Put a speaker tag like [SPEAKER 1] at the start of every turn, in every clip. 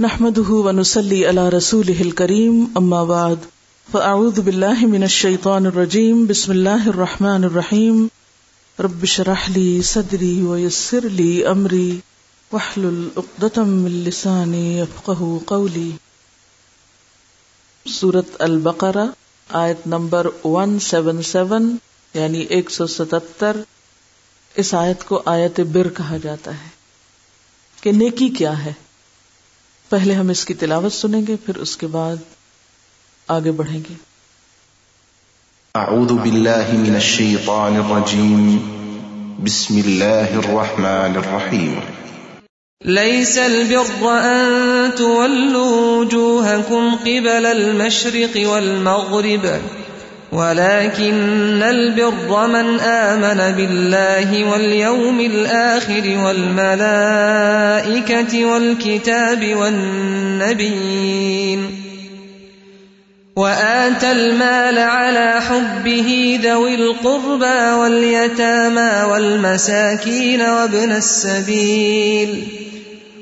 [SPEAKER 1] نحمده ونسلي على رسوله الكريم، أما بعد، فأعوذ بالله من الشيطان الرجيم، بسم الله الرحمن الرحيم. رب شرح لي صدري ويسر لي أمري، واحلل عقدة من لساني يفقه قولي. سورة البقرة، آیت نمبر 177 یعنی 177 اس آیت کو آیت بر کہا جاتا ہے کہ نیکی کیا ہے؟ پہلے ہم اس کی تلاوت سنیں گے پھر اس کے بعد آگے بڑھیں گے۔
[SPEAKER 2] اعوذ باللہ من الشیطان الرجیم۔ بسم اللہ الرحمن الرحیم۔
[SPEAKER 3] ليس البر أن تولوا وجوهكم قبل المشرق والمغرب۔ ولكن البر من آمن بالله واليوم الآخر والملائكة والكتاب والنبيين وآتى المال على حبه ذوي القربى واليتامى والمساكين وابن السبيل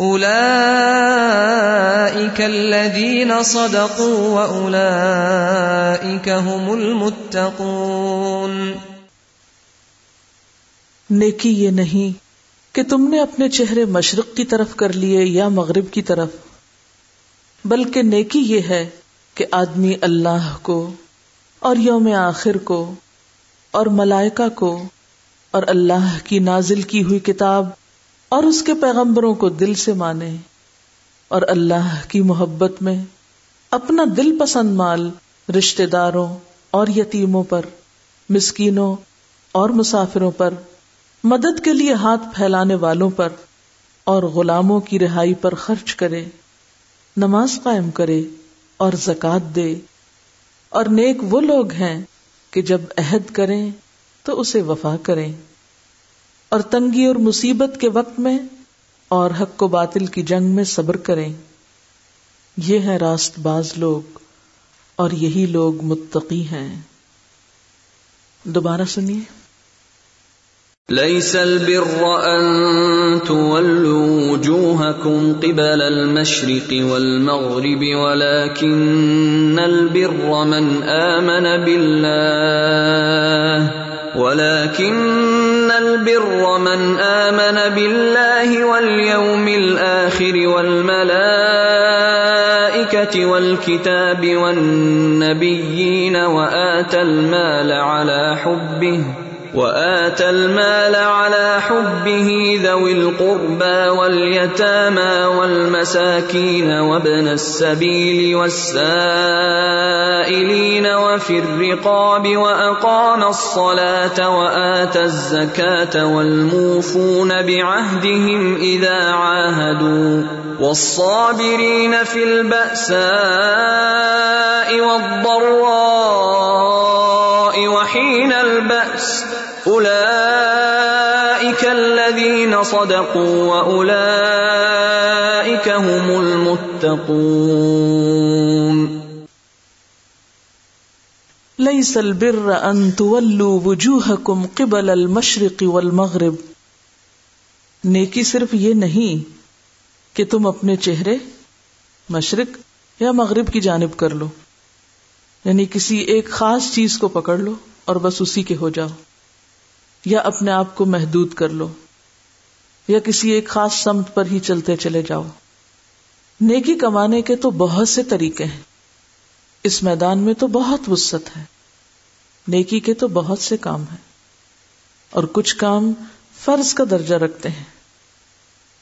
[SPEAKER 3] أولئك الذين صدقوا وأولئك هم المتقون
[SPEAKER 1] نیکی یہ نہیں کہ تم نے اپنے چہرے مشرق کی طرف کر لیے یا مغرب کی طرف۔ بلکہ نیکی یہ ہے کہ آدمی اللہ کو اور یوم آخر کو اور ملائکہ کو اور اللہ کی نازل کی ہوئی کتاب اور اس کے پیغمبروں کو دل سے مانے اور اللہ کی محبت میں اپنا دل پسند مال رشتے داروں اور یتیموں پر، مسکینوں اور مسافروں پر، مدد کے لیے ہاتھ پھیلانے والوں پر اور غلاموں کی رہائی پر خرچ کرے، نماز قائم کرے اور زکات دے۔ اور نیک وہ لوگ ہیں کہ جب عہد کریں تو اسے وفا کریں۔ اور تنگی اور مصیبت کے وقت میں اور حق و باطل کی جنگ میں صبر کریں۔ یہ ہے راست باز لوگ اور یہی لوگ متقی ہیں۔ دوبارہ سنیے۔
[SPEAKER 4] ليس البر أن تولوا وجوهكم قبل المشرق والمغرب ولكن البر من آمن بالله ولكن ان البر من آمن بالله واليوم الآخر والملائكة والكتاب والنبيين وآت المال على حبه وآتى المال على حبه ذوي القربى واليتامى والمساكين وابن السبيل والسائلين وفي الرقاب وأقام الصلاة وآتى الزكاة والموفون بعهدهم إذا عاهدوا والصابرين في البأساء والضراء البأس أولئك الذين صدقوا وأولئك هم المتقون.
[SPEAKER 1] ليس البر أن تولوا وجوهكم قبل المشرق والمغرب. نیکی صرف یہ نہیں کہ تم اپنے چہرے مشرق یا مغرب کی جانب کر لو یعنی کسی ایک خاص چیز کو پکڑ لو اور بس اسی کے ہو جاؤ۔ یا اپنے آپ کو محدود کر لو، یا کسی ایک خاص سمت پر ہی چلتے چلے جاؤ۔ نیکی کمانے کے تو بہت سے طریقے ہیں۔ اس میدان میں تو بہت وسط ہے۔ نیکی کے تو بہت سے کام ہیں۔ اور کچھ کام فرض کا درجہ رکھتے ہیں۔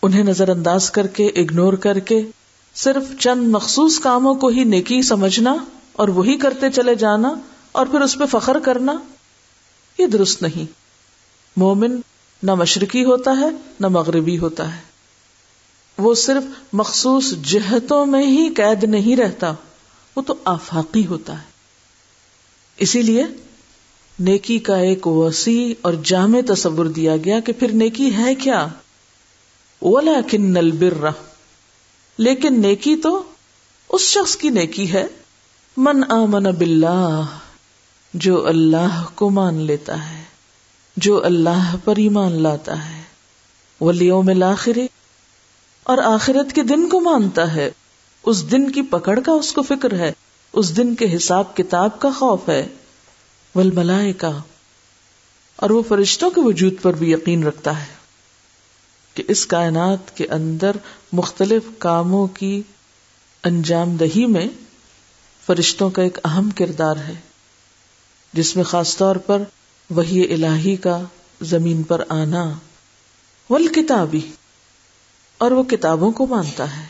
[SPEAKER 1] انہیں نظر انداز کر کے، اگنور کر کے، صرف چند مخصوص کاموں کو ہی نیکی سمجھنا اور وہی کرتے چلے جانا اور پھر اس پہ فخر کرنا، یہ درست نہیں۔ مومن نہ مشرقی ہوتا ہے، نہ مغربی ہوتا ہے۔ وہ صرف مخصوص جہتوں میں ہی قید نہیں رہتا، وہ تو آفاقی ہوتا ہے۔ اسی لیے نیکی کا ایک وسیع اور جامع تصور دیا گیا کہ پھر نیکی ہے کیا؟ اولا کن نل لیکن نیکی تو اس شخص کی نیکی ہے، من آمن باللہ، جو اللہ کو مان لیتا ہے۔ جو اللہ پر ایمان لاتا ہے۔ ولیوں میں لاخری اور آخرت کے دن کو مانتا ہے۔ اس دن کی پکڑ کا اس کو فکر ہے۔ اس دن کے حساب کتاب کا خوف ہے۔ ول کا اور وہ فرشتوں کے وجود پر بھی یقین رکھتا ہے کہ اس کائنات کے اندر مختلف کاموں کی انجام دہی میں فرشتوں کا ایک اہم کردار ہے، جس میں خاص طور پر وہی الہی کا زمین پر آنا ول کتابی اور وہ کتابوں کو مانتا ہے۔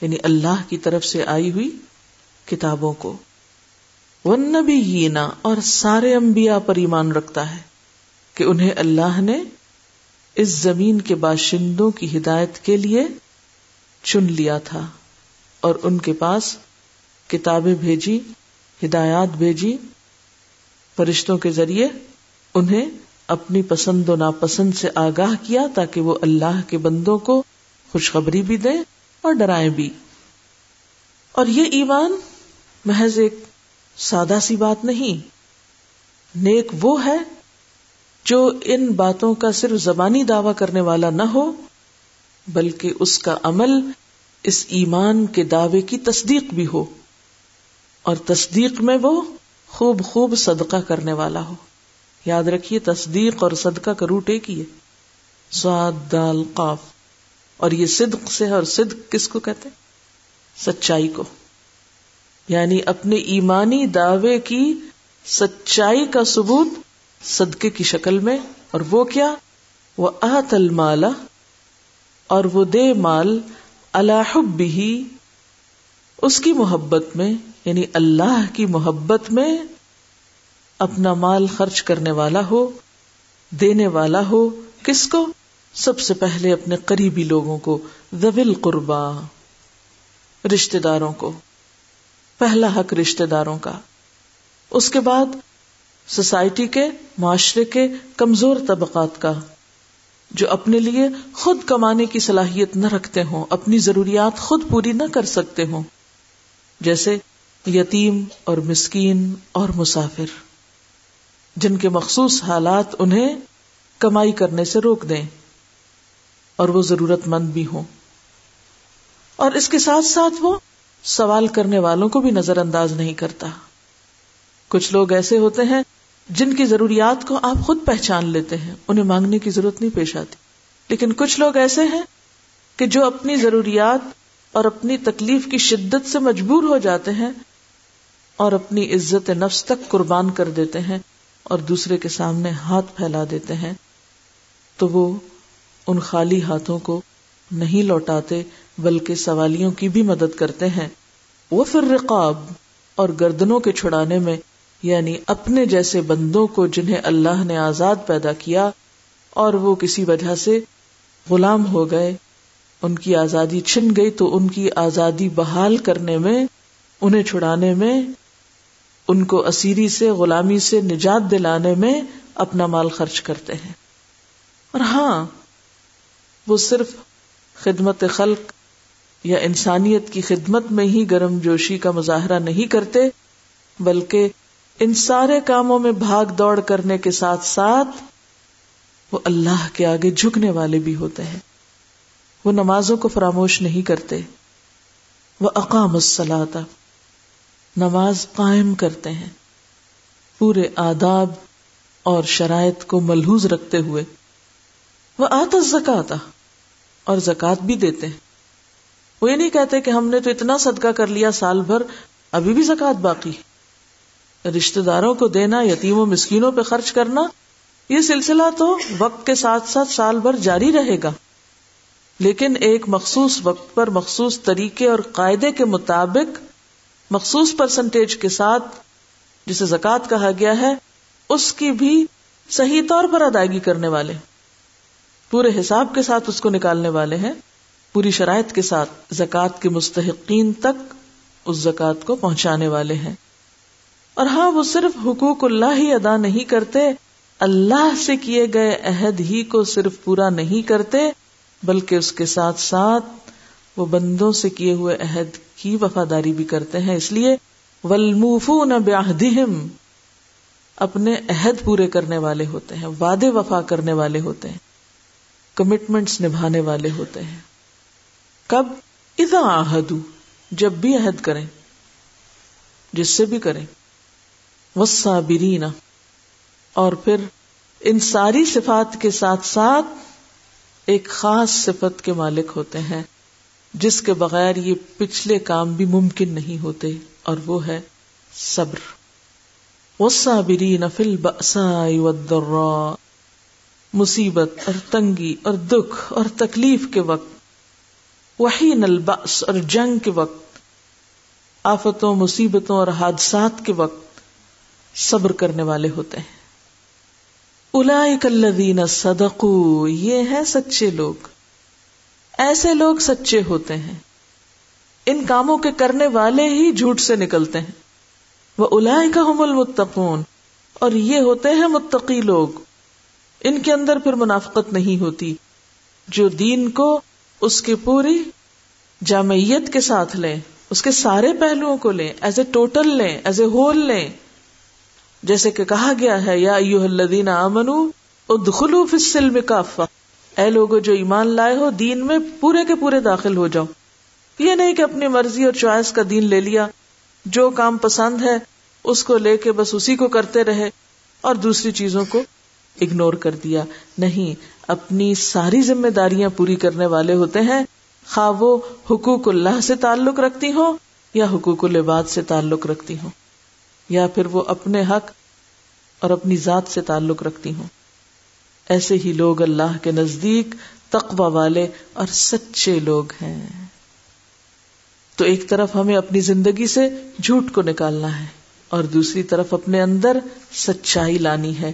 [SPEAKER 1] یعنی اللہ کی طرف سے آئی ہوئی کتابوں کو۔ اور سارے انبیاء پر ایمان رکھتا ہے کہ انہیں اللہ نے اس زمین کے باشندوں کی ہدایت کے لیے چن لیا تھا، اور ان کے پاس کتابیں بھیجی، ہدایات بھیجی۔ فرشتوں کے ذریعے انہیں اپنی پسند و ناپسند سے آگاہ کیا تاکہ وہ اللہ کے بندوں کو خوشخبری بھی دے اور ڈرائیں بھی۔ اور یہ ایمان محض ایک سادہ سی بات نہیں، نیک وہ ہے جو ان باتوں کا صرف زبانی دعوی کرنے والا نہ ہو، بلکہ اس کا عمل اس ایمان کے دعوے کی تصدیق بھی ہو۔ اور تصدیق میں وہ خوب خوب صدقہ کرنے والا ہو۔ یاد رکھیے، تصدیق اور صدقہ کا روٹ ایک ہی ہے۔ سواد، دال، قاف۔ اور یہ صدق سے اور صدق کس کو کہتے سچائی کو۔ یعنی اپنے ایمانی دعوے کی سچائی کا ثبوت صدقے کی شکل میں۔ اور وہ کیا؟ وہ آت المالا اور وہ دے مال اللہ بھی اس کی محبت میں۔ یعنی اللہ کی محبت میں اپنا مال خرچ کرنے والا ہو، دینے والا ہو، کس کو؟ سب سے پہلے اپنے قریبی لوگوں کو زویل قربا رشتے داروں کو۔ پہلا حق رشتے داروں کا۔ اس کے بعد سوسائٹی کے، معاشرے کے کمزور طبقات کا، جو اپنے لیے خود کمانے کی صلاحیت نہ رکھتے ہوں، اپنی ضروریات خود پوری نہ کر سکتے ہوں۔ جیسے یتیم اور مسکین اور مسافر، جن کے مخصوص حالات انہیں کمائی کرنے سے روک دیں، اور وہ ضرورت مند بھی ہوں۔ اور اس کے ساتھ ساتھ وہ سوال کرنے والوں کو بھی نظر انداز نہیں کرتا۔ کچھ لوگ ایسے ہوتے ہیں جن کی ضروریات کو آپ خود پہچان لیتے ہیں، انہیں مانگنے کی ضرورت نہیں پیش آتی۔ لیکن کچھ لوگ ایسے ہیں کہ جو اپنی ضروریات اور اپنی تکلیف کی شدت سے مجبور ہو جاتے ہیں اور اپنی عزت نفس تک قربان کر دیتے ہیں اور دوسرے کے سامنے ہاتھ پھیلا دیتے ہیں، تو وہ ان خالی ہاتھوں کو نہیں لوٹاتے، بلکہ سوالیوں کی بھی مدد کرتے ہیں۔ وہ پھر رقاب اور گردنوں کے چھڑانے میں یعنی اپنے جیسے بندوں کو جنہیں اللہ نے آزاد پیدا کیا، اور وہ کسی وجہ سے غلام ہو گئے، ان کی آزادی چھن گئی تو ان کی آزادی بحال کرنے میں، انہیں چھڑانے میں ان کو اسیری سے، غلامی سے نجات دلانے میں اپنا مال خرچ کرتے ہیں۔ اور ہاں وہ صرف خدمت خلق یا انسانیت کی خدمت میں ہی گرم جوشی کا مظاہرہ نہیں کرتے، بلکہ ان سارے کاموں میں بھاگ دوڑ کرنے کے ساتھ ساتھ وہ اللہ کے آگے جھکنے والے بھی ہوتے ہیں۔ وہ نمازوں کو فراموش نہیں کرتے۔ وہ اقام السلاتا نماز قائم کرتے ہیں۔ پورے آداب اور شرائط کو ملحوظ رکھتے ہوئے۔ وہ آتا زکاتا اور زکات بھی دیتے ہیں۔ وہ یہ نہیں کہتے کہ ہم نے تو اتنا صدقہ کر لیا سال بھر، ابھی بھی زکات باقی رشتے داروں کو دینا، یتیموں، مسکینوں پہ خرچ کرنا، یہ سلسلہ تو وقت کے ساتھ ساتھ سال بھر جاری رہے گا۔ لیکن ایک مخصوص وقت پر مخصوص طریقے اور قاعدے کے مطابق مخصوص پرسنٹیج کے ساتھ جسے زکوٰۃ کہا گیا ہے، اس کی بھی صحیح طور پر ادائیگی کرنے والے، پورے حساب کے ساتھ اس کو نکالنے والے ہیں، پوری شرائط کے ساتھ زکوٰۃ کے مستحقین تک اس زکات کو پہنچانے والے ہیں۔ اور ہاں وہ صرف حقوق اللہ ہی ادا نہیں کرتے، اللہ سے کیے گئے عہد ہی کو صرف پورا نہیں کرتے، بلکہ اس کے ساتھ ساتھ وہ بندوں سے کیے ہوئے عہد کی وفاداری بھی کرتے ہیں۔ اس لیے ولموفو نہ اپنے عہد پورے کرنے والے ہوتے ہیں، وعدے وفا کرنے والے ہوتے ہیں کمٹمنٹس نبھانے والے ہوتے ہیں۔ کب؟ اذا آہدو جب بھی عہد کریں، جس سے بھی کریں۔ والصابرین، اور پھر ان ساری صفات کے ساتھ ساتھ ایک خاص صفت کے مالک ہوتے ہیں۔ جس کے بغیر یہ پچھلے کام بھی ممکن نہیں ہوتے، اور وہ ہے صبر۔ والصابرین فی البأساء والضراء۔ مصیبت اور تنگی اور دکھ اور تکلیف کے وقت۔ وحین البأس اور جنگ کے وقت۔ آفتوں، مصیبتوں اور حادثات کے وقت صبر کرنے والے ہوتے ہیں۔ اولئک الذین صدقوا، یہ ہیں سچے لوگ۔ ایسے لوگ سچے ہوتے ہیں۔ ان کاموں کے کرنے والے ہی جھوٹ سے نکلتے ہیں۔ وہ الاائے کا المتقون۔ اور یہ ہوتے ہیں متقی لوگ۔ ان کے اندر پھر منافقت نہیں ہوتی۔ جو دین کو اس کی پوری جامعیت کے ساتھ لیں، اس کے سارے پہلوؤں کو لیں ایز اے ٹوٹل لیں ایز اے ہول لیں۔ جیسے کہ کہا گیا ہے، یا ایوہ الذین آمنو ادخلوا فی السلم کافہ۔ اے لوگو جو ایمان لائے ہو، دین میں پورے کے پورے داخل ہو جاؤ۔ یہ نہیں کہ اپنی مرضی اور چوائس کا دین لے لیا۔ جو کام پسند ہے، اس کو لے کے بس اسی کو کرتے رہے اور دوسری چیزوں کو اگنور کر دیا۔ نہیں، اپنی ساری ذمہ داریاں پوری کرنے والے ہوتے ہیں۔ خواہ وہ حقوق اللہ سے تعلق رکھتی ہو یا حقوق العباد سے تعلق رکھتی ہوں۔ یا پھر وہ اپنے حق اور اپنی ذات سے تعلق رکھتی ہوں۔ ایسے ہی لوگ اللہ کے نزدیک تقوی والے اور سچے لوگ ہیں۔ تو ایک طرف ہمیں اپنی زندگی سے جھوٹ کو نکالنا ہے اور دوسری طرف اپنے اندر سچائی لانی ہے۔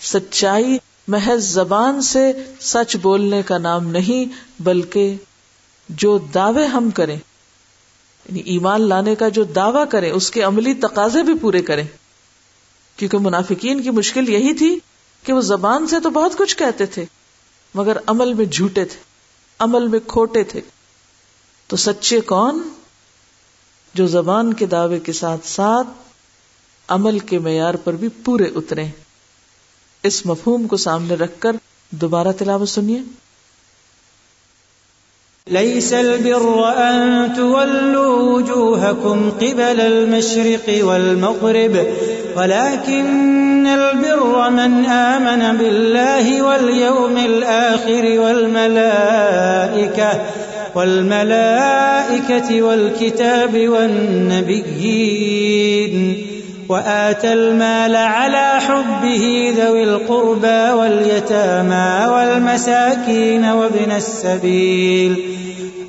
[SPEAKER 1] سچائی محض زبان سے سچ بولنے کا نام نہیں، بلکہ جو دعوے ہم کریں یعنی ایمان لانے کا جو دعوی کریں، اس کے عملی تقاضے بھی پورے کریں۔ کیونکہ منافقین کی مشکل یہی تھی کہ وہ زبان سے تو بہت کچھ کہتے تھے، مگر عمل میں جھوٹے تھے، عمل میں کھوٹے تھے۔ تو سچے کون؟ جو زبان کے دعوے کے ساتھ ساتھ عمل کے معیار پر بھی پورے اترے۔ اس مفہوم کو سامنے رکھ کر دوبارہ تلاوت سنیے۔
[SPEAKER 5] ليس البر أن تولوا وجوهكم قبل المشرق والمغرب ولكن البر من آمن بالله واليوم الآخر والملائكة والملائكة والكتاب والنبيين وآتى المال على حبه ذوي القربى واليتامى والمساكين وابن السبيل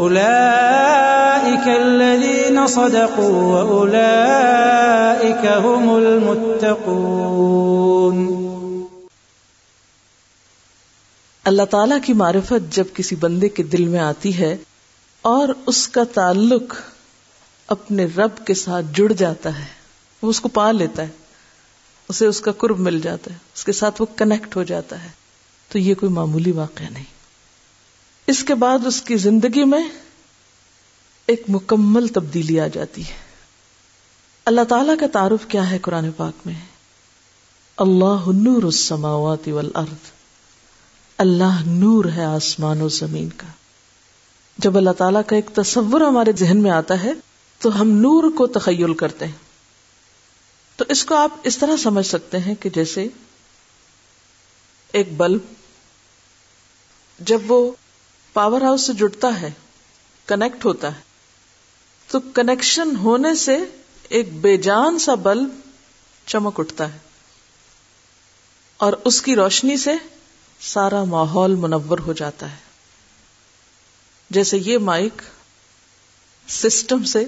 [SPEAKER 5] أولئك الذين صدقوا وأولئك هم المتقون
[SPEAKER 1] اللہ تعالی کی معرفت جب کسی بندے کے دل میں آتی ہے اور اس کا تعلق اپنے رب کے ساتھ جڑ جاتا ہے، وہ اس کو پا لیتا ہے، اسے اس کا قرب مل جاتا ہے، اس کے ساتھ وہ کنیکٹ ہو جاتا ہے، تو یہ کوئی معمولی واقعہ نہیں۔ اس کے بعد اس کی زندگی میں ایک مکمل تبدیلی آ جاتی ہے۔ اللہ تعالی کا تعارف کیا ہے قرآن پاک میں؟ اللہ نور السماوات والارض۔ اللہ نور ہے آسمان و زمین کا۔ جب اللہ تعالیٰ کا ایک تصور ہمارے ذہن میں آتا ہے، تو ہم نور کو تخیل کرتے ہیں۔ تو اس کو آپ اس طرح سمجھ سکتے ہیں کہ جیسے ایک بلب، جب وہ پاور ہاؤس سے جڑتا ہے کنیکٹ ہوتا ہے۔ تو کنیکشن ہونے سے ایک بے جان سا بلب چمک اٹھتا ہے۔ اور اس کی روشنی سے سارا ماحول منور ہو جاتا ہے۔ جیسے یہ مائک سسٹم سے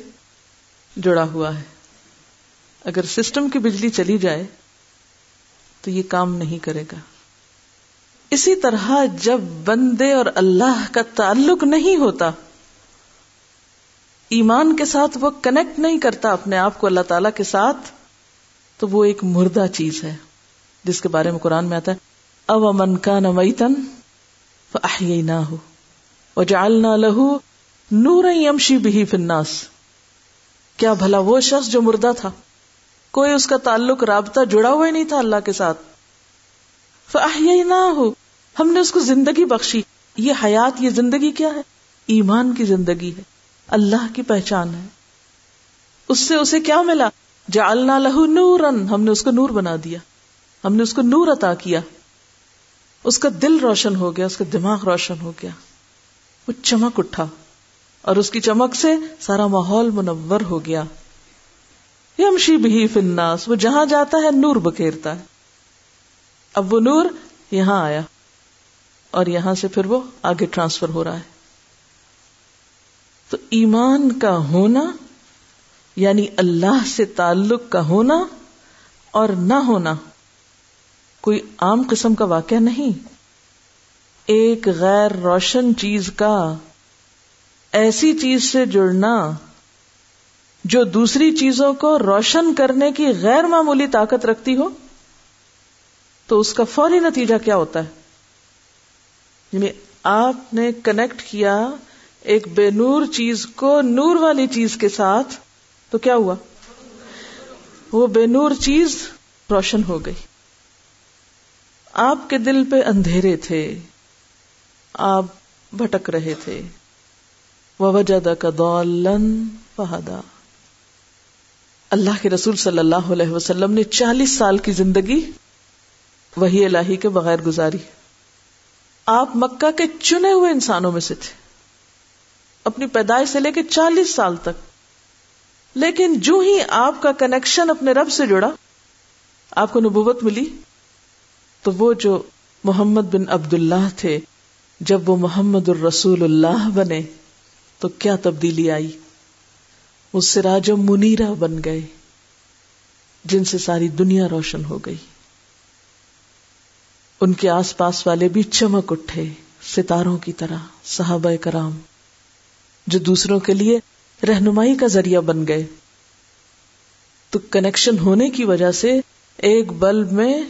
[SPEAKER 1] جڑا ہوا ہے۔ اگر سسٹم کی بجلی چلی جائے تو یہ کام نہیں کرے گا۔ اسی طرح جب بندے اور اللہ کا تعلق نہیں ہوتا، ایمان کے ساتھ وہ کنیکٹ نہیں کرتا اپنے آپ کو اللہ تعالی کے ساتھ، تو وہ ایک مردہ چیز ہے، جس کے بارے میں قرآن میں آتا ہے، او امن کا نمتن نہ ہو اور جالنا لہو نور یمشی بھی فناس کیا بھلا وہ شخص جو مردہ تھا؟ کوئی اس کا تعلق رابطہ جڑا ہوا ہی نہیں تھا اللہ کے ساتھ۔ نہ ہو ہم نے اس کو زندگی بخشی۔ یہ حیات، یہ زندگی کیا ہے؟ ایمان کی زندگی ہے۔ اللہ کی پہچان ہے۔ اس سے اسے کیا ملا؟ جعلنا لہو نورن ہم نے اس کو نور بنا دیا۔ ہم نے اس کو نور عطا کیا۔ اس کا دل روشن ہو گیا، اس کا دماغ روشن ہو گیا۔ وہ چمک اٹھا اور اس کی چمک سے سارا ماحول منور ہو گیا۔ یمشی بھی فناس وہ جہاں جاتا ہے نور بکھیرتا ہے۔ اب وہ نور یہاں آیا۔ اور یہاں سے پھر وہ آگے ٹرانسفر ہو رہا ہے۔ تو ایمان کا ہونا یعنی اللہ سے تعلق کا ہونا اور نہ ہونا، کوئی عام قسم کا واقعہ نہیں۔ ایک غیر روشن چیز کا، ایسی چیز سے جڑنا جو دوسری چیزوں کو روشن کرنے کی غیر معمولی طاقت رکھتی ہو، تو اس کا فوری نتیجہ کیا ہوتا ہے؟ یعنی آپ نے کنیکٹ کیا ایک بے نور چیز کو نور والی چیز کے ساتھ، تو کیا ہوا؟ وہ بے نور چیز روشن ہو گئی۔ آپ کے دل پہ اندھیرے تھے، آپ بھٹک رہے تھے۔ وجہ کا دولن فہدا اللہ کے رسول صلی اللہ علیہ وسلم نے چالیس سال کی زندگی وہی الہی کے بغیر گزاری۔ آپ مکہ کے چنے ہوئے انسانوں میں سے تھے۔ اپنی پیدائش سے لے کے چالیس سال تک۔ لیکن جو ہی آپ کا کنیکشن اپنے رب سے جڑا، آپ کو نبوت ملی۔ تو وہ جو محمد بن عبد اللہ تھے، جب وہ محمد الرسول اللہ بنے، تو کیا تبدیلی آئی؟ وہ سراج و منیرا بن گئے، جن سے ساری دنیا روشن ہو گئی۔ ان کے آس پاس والے بھی چمک اٹھے ستاروں کی طرح، صحابہ کرام، جو دوسروں کے لیے رہنمائی کا ذریعہ بن گئے۔ تو کنیکشن ہونے کی وجہ سے ایک بلب میں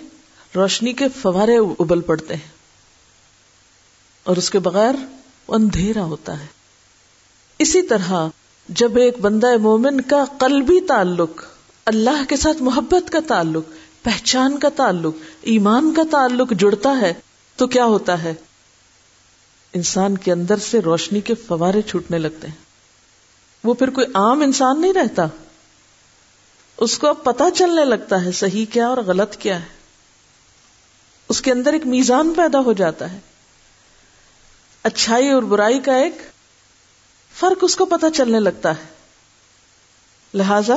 [SPEAKER 1] روشنی کے فوارے ابل پڑتے ہیں۔ اور اس کے بغیر اندھیرا ہوتا ہے۔ اسی طرح جب ایک بندہ مومن کا قلبی تعلق، اللہ کے ساتھ محبت کا تعلق پہچان کا تعلق، ایمان کا تعلق جڑتا ہے، تو کیا ہوتا ہے؟ انسان کے اندر سے روشنی کے فوارے چھوٹنے لگتے ہیں۔ وہ پھر کوئی عام انسان نہیں رہتا۔ اس کو اب پتا چلنے لگتا ہے صحیح کیا اور غلط کیا ہے۔ اس کے اندر ایک میزان پیدا ہو جاتا ہے۔ اچھائی اور برائی کا ایک فرق اس کو پتا چلنے لگتا ہے۔ لہذا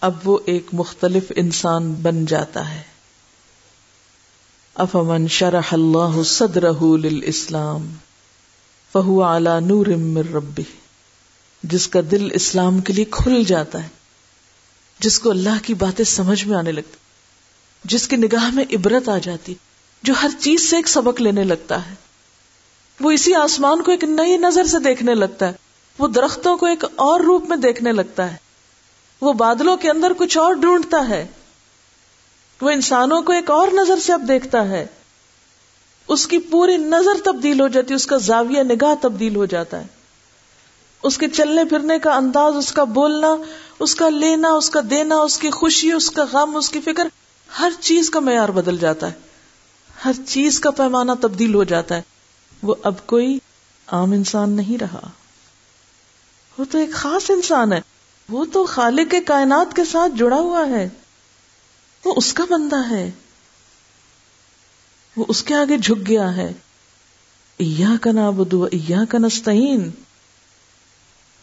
[SPEAKER 1] اب وہ ایک مختلف انسان بن جاتا ہے۔ افمن شرح اللہ صدرہ للاسلام، فہو اعلی نور ربی جس کا دل اسلام کے لیے کھل جاتا ہے، جس کو اللہ کی باتیں سمجھ میں آنے لگتی، جس کی نگاہ میں عبرت آ جاتی، جو ہر چیز سے ایک سبق لینے لگتا ہے۔ وہ اسی آسمان کو ایک نئی نظر سے دیکھنے لگتا ہے، وہ درختوں کو ایک اور روپ میں دیکھنے لگتا ہے۔ وہ بادلوں کے اندر کچھ اور ڈھونڈتا ہے۔ وہ انسانوں کو ایک اور نظر سے اب دیکھتا ہے۔ اس کی پوری نظر تبدیل ہو جاتی اس کا زاویہ نگاہ تبدیل ہو جاتا ہے۔ اس کے چلنے پھرنے کا انداز، اس کا بولنا، اس کا لینا، اس کا دینا، اس کی خوشی، اس کا غم، اس کی فکر، ہر چیز کا معیار بدل جاتا ہے۔ ہر چیز کا پیمانہ تبدیل ہو جاتا ہے۔ وہ اب کوئی عام انسان نہیں رہا۔ وہ تو ایک خاص انسان ہے۔ وہ تو خالق کے کائنات کے ساتھ جڑا ہوا ہے۔ وہ اس کا بندہ ہے۔ وہ اس کے آگے جھک گیا ہے۔ کا نابدو ایا کا نستعین۔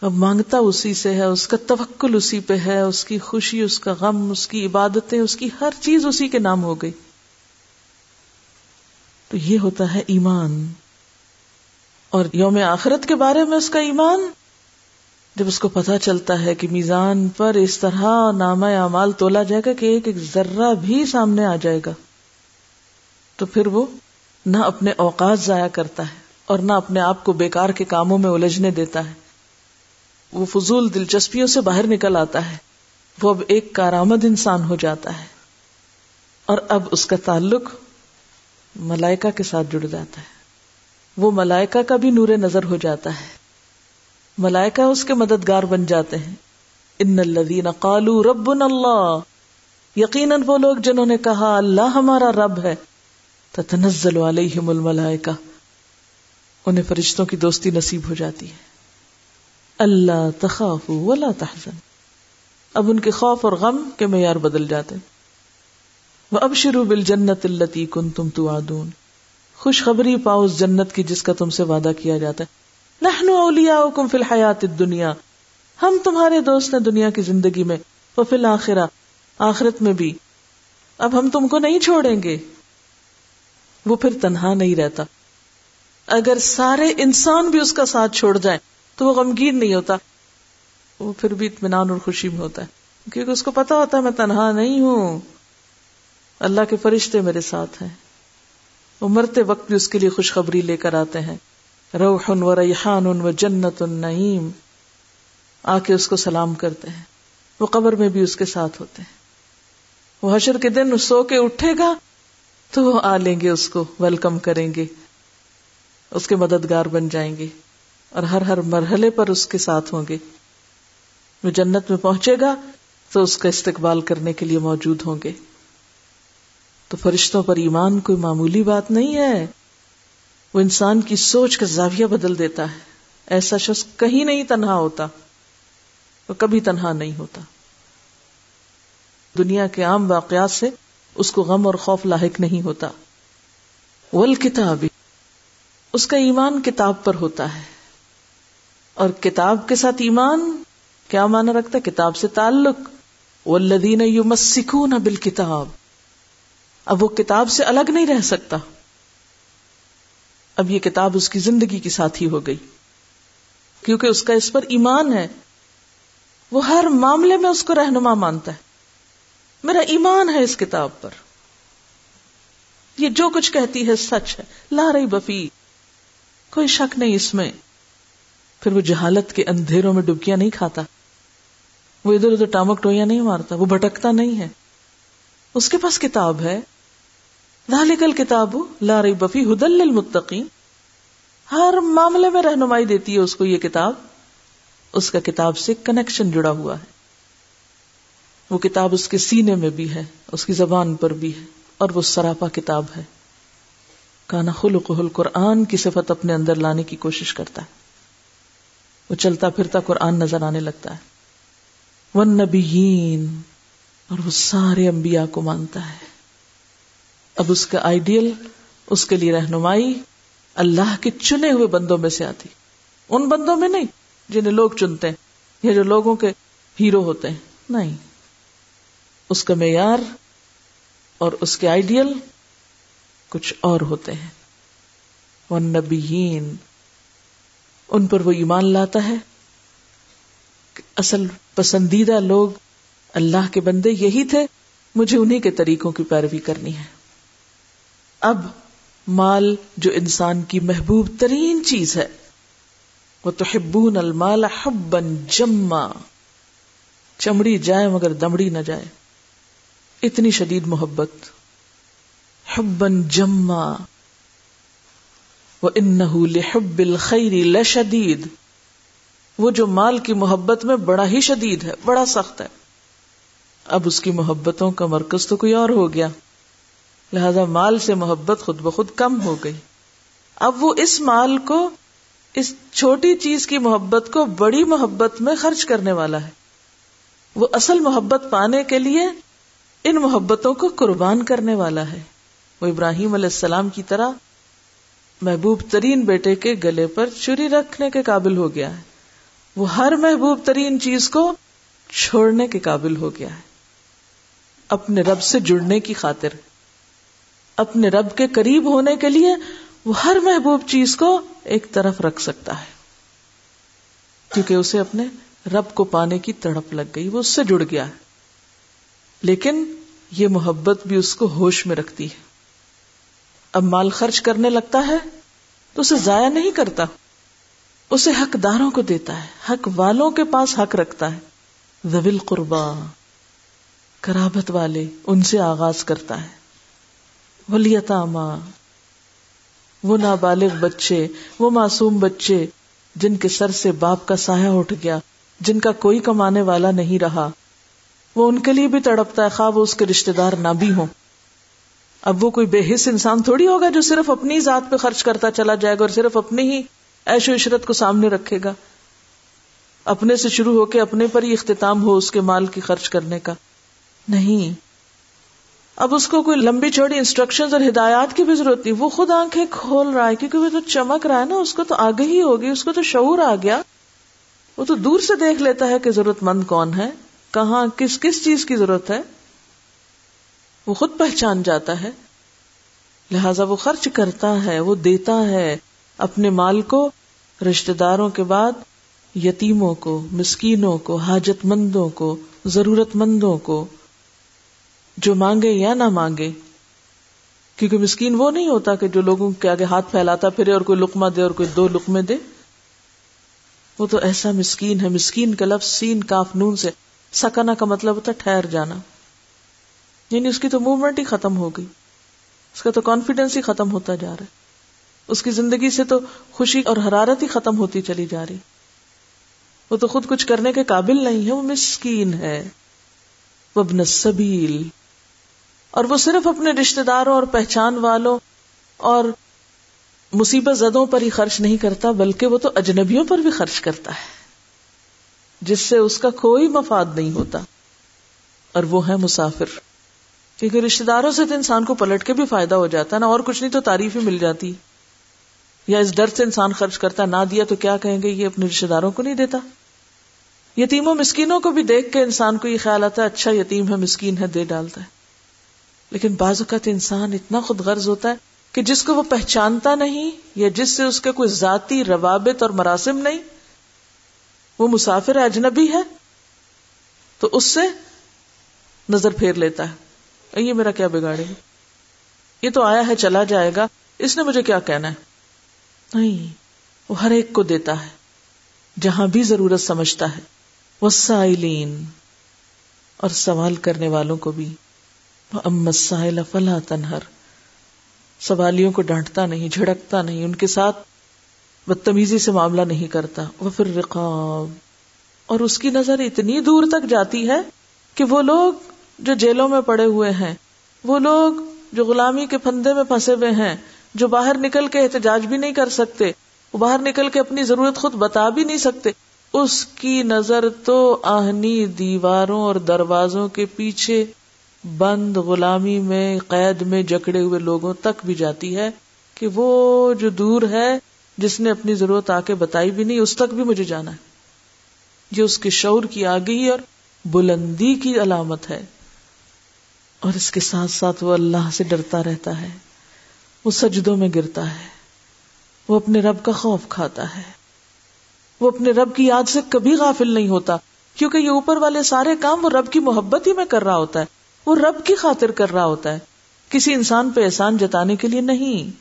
[SPEAKER 1] اب مانگتا اسی سے ہے، اس کا توکل اسی پہ ہے۔ اس کی خوشی، اس کا غم، اس کی عبادتیں، اس کی ہر چیز اسی کے نام ہو گئی۔ تو یہ ہوتا ہے ایمان۔ اور یوم آخرت کے بارے میں اس کا ایمان۔ جب اس کو پتا چلتا ہے کہ میزان پر اس طرح نامہ اعمال تولا جائے گا کہ ایک ایک ذرہ بھی سامنے آ جائے گا، تو پھر وہ نہ اپنے اوقات ضائع کرتا ہے اور نہ اپنے آپ کو بیکار کے کاموں میں الجھنے دیتا ہے۔ وہ فضول دلچسپیوں سے باہر نکل آتا ہے۔ وہ اب ایک کارآمد انسان ہو جاتا ہے۔ اور اب اس کا تعلق ملائکہ کے ساتھ جڑ جاتا ہے۔ وہ ملائکہ کا بھی نور نظر ہو جاتا ہے۔ ملائکہ اس کے مددگار بن جاتے ہیں۔ ان الذین قالوا ربنا اللہ۔ یقیناً وہ لوگ جنہوں نے کہا اللہ ہمارا رب ہے، تتنزل علیہم الملائکہ۔ انہیں فرشتوں کی دوستی نصیب ہو جاتی ہے۔ اللہ تخاف ولا تحزن۔ اب ان کے خوف اور غم کے معیار بدل جاتے وہ اب شروع بل جنت التی کن تم تو آدون خوشخبری پاؤ اس جنت کی جس کا تم سے وعدہ کیا جاتا ہے۔ نحنو اولیاؤکم فی الحیات الدنیا۔ ہم تمہارے دوست ہیں دنیا کی زندگی میں وہ فی الآخرہ آخرت میں بھی۔ اب ہم تم کو نہیں چھوڑیں گے۔ وہ پھر تنہا نہیں رہتا۔ اگر سارے انسان بھی اس کا ساتھ چھوڑ جائیں، تو وہ غمگین نہیں ہوتا۔ وہ پھر بھی اطمینان اور خوشی میں ہوتا ہے۔ کیونکہ اس کو پتا ہوتا ہے، میں تنہا نہیں ہوں۔ اللہ کے فرشتے میرے ساتھ ہیں۔ وہ مرتے وقت بھی اس کے لیے خوشخبری لے کر آتے ہیں۔ روح و ریحان و جنت النعیم آ کے اس کو سلام کرتے ہیں۔ وہ قبر میں بھی اس کے ساتھ ہوتے ہیں۔ وہ حشر کے دن سو کے اٹھے گا تو وہ آ لیں گے، اس کو ویلکم کریں گے۔ اس کے مددگار بن جائیں گے اور ہر ہر مرحلے پر اس کے ساتھ ہوں گے۔ وہ جنت میں پہنچے گا تو اس کا استقبال کرنے کے لیے موجود ہوں گے۔ تو فرشتوں پر ایمان کوئی معمولی بات نہیں ہے۔ وہ انسان کی سوچ کا زاویہ بدل دیتا ہے۔ ایسا شخص کہیں نہیں تنہا ہوتا وہ کبھی تنہا نہیں ہوتا۔ دنیا کے عام واقعات سے اس کو غم اور خوف لاحق نہیں ہوتا۔ ول کتاب اس کا ایمان کتاب پر ہوتا ہے۔ اور کتاب کے ساتھ ایمان کیا مانا رکھتا ہے؟ کتاب سے تعلق۔ والذین یمسکون بالکتاب۔ اب وہ کتاب سے الگ نہیں رہ سکتا۔ اب یہ کتاب اس کی زندگی کی ساتھی ہو گئی۔ کیونکہ اس کا اس پر ایمان ہے۔ وہ ہر معاملے میں اس کو رہنما مانتا ہے۔ میرا ایمان ہے اس کتاب پر۔ یہ جو کچھ کہتی ہے سچ ہے۔ لا رہی بفی کوئی شک نہیں اس میں۔ پھر وہ جہالت کے اندھیروں میں ڈبکیاں نہیں کھاتا۔ وہ ادھر ادھر ٹامک ٹوئیاں نہیں مارتا۔ وہ بھٹکتا نہیں ہے۔ اس کے پاس کتاب ہے۔ ذالکل کتاب لا رہی بفی ہدل المتقین ہر معاملے میں رہنمائی دیتی ہے اس کو یہ کتاب۔ اس کا کتاب سے کنیکشن جڑا ہوا ہے۔ وہ کتاب اس کے سینے میں بھی ہے، اس کی زبان پر بھی ہے، اور وہ سراپا کتاب ہے۔ کانا خلق قرآن کی صفت اپنے اندر لانے کی کوشش کرتا ہے۔ وہ چلتا پھرتا قرآن نظر آنے لگتا ہے۔ ون نبیین اور وہ سارے انبیاء کو مانتا ہے۔ اب اس کا آئیڈیل اس کے لیے رہنمائی اللہ کے چنے ہوئے بندوں میں سے آتی۔ ان بندوں میں نہیں جنہیں لوگ چنتے ہیں یا جو لوگوں کے ہیرو ہوتے ہیں، نہیں۔ اس کا معیار اور اس کے آئیڈیل کچھ اور ہوتے ہیں۔ وہ ان پر وہ ایمان لاتا ہے اصل پسندیدہ لوگ اللہ کے بندے یہی تھے، مجھے انہی کے طریقوں کی پیروی کرنی ہے۔ اب مال جو انسان کی محبوب ترین چیز ہے۔ وہ تو ہبون المال حبن جما۔ چمڑی جائے مگر دمڑی نہ جائے اتنی شدید محبت۔ حبن جما۔ وہ ان لحب الخیری لشدید وہ جو مال کی محبت میں بڑا ہی شدید ہے، بڑا سخت ہے۔ اب اس کی محبتوں کا مرکز تو کوئی اور ہو گیا۔ لہذا مال سے محبت خود بخود کم ہو گئی۔ اب وہ اس مال کو، اس چھوٹی چیز کی محبت کو بڑی محبت میں خرچ کرنے والا ہے۔ وہ اصل محبت پانے کے لیے ان محبتوں کو قربان کرنے والا ہے۔ وہ ابراہیم علیہ السلام کی طرح محبوب ترین بیٹے کے گلے پر چوری رکھنے کے قابل ہو گیا ہے۔ وہ ہر محبوب ترین چیز کو چھوڑنے کے قابل ہو گیا ہے۔ اپنے رب سے جڑنے کی خاطر۔ اپنے رب کے قریب ہونے کے لیے وہ ہر محبوب چیز کو ایک طرف رکھ سکتا ہے۔ کیونکہ اسے اپنے رب کو پانے کی تڑپ لگ گئی، وہ اس سے جڑ گیا ہے۔ لیکن یہ محبت بھی اس کو ہوش میں رکھتی ہے۔ اب مال خرچ کرنے لگتا ہے تو اسے ضائع نہیں کرتا۔ اسے حقداروں کو دیتا ہے، حق والوں کے پاس حق رکھتا ہے۔ زویل قربا کرابت والے، ان سے آغاز کرتا ہے۔ ولیتاما، وہ نابالغ بچے، وہ معصوم بچے جن کے سر سے باپ کا سایہ اٹھ گیا، جن کا کوئی کمانے والا نہیں رہا۔ وہ ان کے لیے بھی تڑپتا ہے، خواہ وہ اس کے رشتے دار نہ بھی ہوں۔ اب وہ کوئی بے حص انسان تھوڑی ہوگا جو صرف اپنی ذات پہ خرچ کرتا چلا جائے گا اور صرف اپنی ہی ایش و عشرت کو سامنے رکھے گا۔ اپنے سے شروع ہو کے اپنے پر ہی اختتام ہو اس کے مال کی خرچ کرنے کا۔ نہیں اب اس کو کوئی لمبی چوڑی انسٹرکشن اور ہدایات کی بھی ضرورت نہیں۔ وہ خود آنکھیں کھول رہا ہے، کیونکہ وہ تو چمک رہا ہے نا، اس کو تو آگے ہی ہوگی، اس کو تو شعور آ گیا۔ وہ تو دور سے دیکھ لیتا ہے کہ ضرورت مند کون ہے، کہاں، کس کس چیز کی ضرورت ہے۔ وہ خود پہچان جاتا ہے۔ لہذا وہ خرچ کرتا ہے، وہ دیتا ہے اپنے مال کو رشتے داروں کے بعد، یتیموں کو، مسکینوں کو حاجت مندوں کو ضرورت مندوں کو۔ جو مانگے یا نہ مانگے، کیونکہ مسکین وہ نہیں ہوتا کہ جو لوگوں کے آگے ہاتھ پھیلاتا پھرے اور کوئی لکما دے اور کوئی دو لکمے دے۔ وہ تو ایسا مسکین ہے، مسکین کا لفظ سین، کاف، نون سے۔ سکنا کا مطلب ہوتا ٹھہر جانا۔ یعنی اس کی تو موومنٹ ہی ختم ہو گئی۔ اس کا تو کانفیڈینس ہی ختم ہوتا جا رہا ہے۔ اس کی زندگی سے تو خوشی اور حرارت ہی ختم ہوتی چلی جا رہی۔ وہ تو خود کچھ کرنے کے قابل نہیں ہے، وہ مسکین ہے۔ وبن سبیل اور وہ صرف اپنے رشتے داروں اور پہچان والوں اور مصیبت زدوں پر ہی خرچ نہیں کرتا، بلکہ وہ تو اجنبیوں پر بھی خرچ کرتا ہے، جس سے اس کا کوئی مفاد نہیں ہوتا۔ اور وہ ہے مسافر۔ کیونکہ رشتے داروں سے تو انسان کو پلٹ کے بھی فائدہ ہو جاتا ہے نا اور کچھ نہیں تو تعریف ہی مل جاتی۔ یا اس ڈر سے انسان خرچ کرتا نہ دیا تو کیا کہیں گے، یہ اپنے رشتے داروں کو نہیں دیتا۔ یتیموں مسکینوں کو بھی دیکھ کے انسان کو یہ خیال آتا ہے اچھا یتیم ہے، مسکین ہے، دے ڈالتا ہے۔ لیکن بعض اوقات انسان اتنا خود غرض ہوتا ہے کہ جس کو وہ پہچانتا نہیں یا جس سے اس کے کوئی ذاتی روابط اور مراسم نہیں، وہ مسافر اجنبی ہے، تو اس سے نظر پھیر لیتا ہے۔ یہ میرا کیا بگاڑے یہ تو آیا ہے، چلا جائے گا۔ اس نے مجھے کیا کہنا ہے؟ نہیں، وہ ہر ایک کو دیتا ہے، جہاں بھی ضرورت سمجھتا ہے۔ وہ سائلین اور سوال کرنے والوں کو بھی۔ ساحل فلا تنہر سوالیوں کو ڈانٹتا نہیں، جھڑکتا نہیں، ان کے ساتھ بدتمیزی سے معاملہ نہیں کرتا۔ وہ پھر رقاب اور اس کی نظر اتنی دور تک جاتی ہے کہ وہ لوگ جو جیلوں میں پڑے ہوئے ہیں، وہ لوگ جو غلامی کے پھندے میں پھنسے ہوئے ہیں، جو باہر نکل کے احتجاج بھی نہیں کر سکتے، وہ باہر نکل کے اپنی ضرورت خود بتا بھی نہیں سکتے، اس کی نظر تو آہنی دیواروں اور دروازوں کے پیچھے بند غلامی میں، قید میں جکڑے ہوئے لوگوں تک بھی جاتی ہے کہ وہ جو دور ہے، جس نے اپنی ضرورت آ کے بتائی بھی نہیں، اس تک بھی مجھے جانا ہے۔ یہ اس کے شعور کی آگے اور بلندی کی علامت ہے۔ اور اس کے ساتھ ساتھ وہ اللہ سے ڈرتا رہتا ہے۔ وہ سجدوں میں گرتا ہے۔ وہ اپنے رب کا خوف کھاتا ہے۔ وہ اپنے رب کی یاد سے کبھی غافل نہیں ہوتا، کیونکہ یہ اوپر والے سارے کام وہ رب کی محبت ہی میں کر رہا ہوتا ہے۔ وہ رب کی خاطر کر رہا ہوتا ہے۔ کسی انسان پہ احسان جتانے کے لیے نہیں۔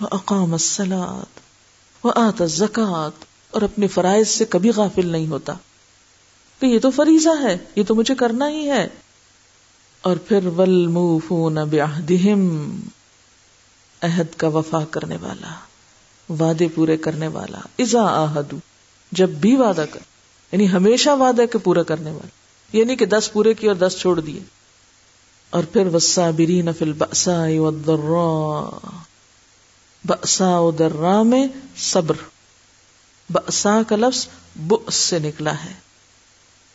[SPEAKER 1] وہ اقام السلاد وہ آت زکات اور اپنے فرائض سے کبھی غافل نہیں ہوتا۔ کہ یہ تو فریضہ ہے، یہ تو مجھے کرنا ہی ہے۔ اور پھر ول موفون عہد کا وفا کرنے والا، وعدے پورے کرنے والا۔ ازا آہدو جب بھی وعدہ کر یعنی ہمیشہ وعدہ کے پورا کرنے والا۔ یعنی کہ دس پورے کیے اور دس چھوڑ دیے۔ اور پھر وسا بری نفل بسا بسا درا میں صبر۔ بسا کا لفظ بس سے نکلا ہے۔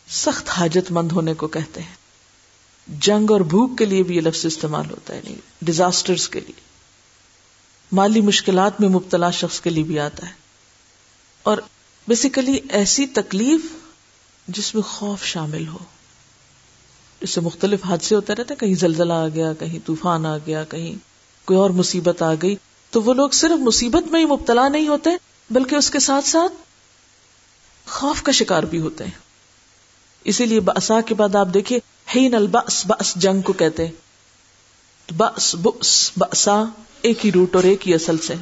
[SPEAKER 1] سخت حاجت مند ہونے کو کہتے ہیں۔ جنگ اور بھوک کے لیے بھی یہ لفظ استعمال ہوتا ہے۔ یعنی ڈیزاسٹر کے لیے۔ مالی مشکلات میں مبتلا شخص کے لیے بھی آتا ہے۔ اور بیسیکلی ایسی تکلیف جس میں خوف شامل ہو۔ اس سے مختلف حادثے ہوتے رہتے کہیں زلزلہ آ گیا، کہیں طوفان آ گیا، کہیں کوئی اور مصیبت آ گئی۔ تو وہ لوگ صرف مصیبت میں ہی مبتلا نہیں ہوتے، بلکہ اس کے ساتھ ساتھ خوف کا شکار بھی ہوتے ہیں۔ اسی لیے باسا کے بعد آپ دیکھیے ہین الباس باس جنگ کو کہتے بس بس باسا ایک ہی روٹ اور ایک ہی اصل سے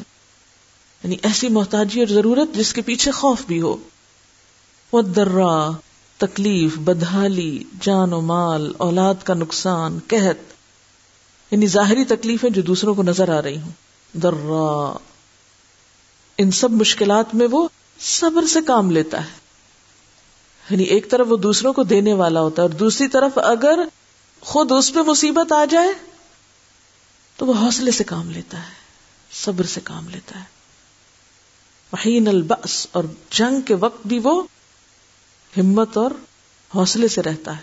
[SPEAKER 1] یعنی ایسی محتاجی اور ضرورت جس کے پیچھے خوف بھی ہو۔ وہ درا تکلیف، بدحالی، جان و مال، اولاد کا نقصان، قحط یعنی ظاہری تکلیفیں جو دوسروں کو نظر آ رہی ہوں۔ درا ان سب مشکلات میں وہ صبر سے کام لیتا ہے۔ یعنی ایک طرف وہ دوسروں کو دینے والا ہوتا ہے اور دوسری طرف اگر خود اس پہ مصیبت آ جائے تو وہ حوصلے سے کام لیتا ہے، صبر سے کام لیتا ہے۔ وحین البس اور جنگ کے وقت بھی وہ ہمت اور حوصلے سے رہتا ہے۔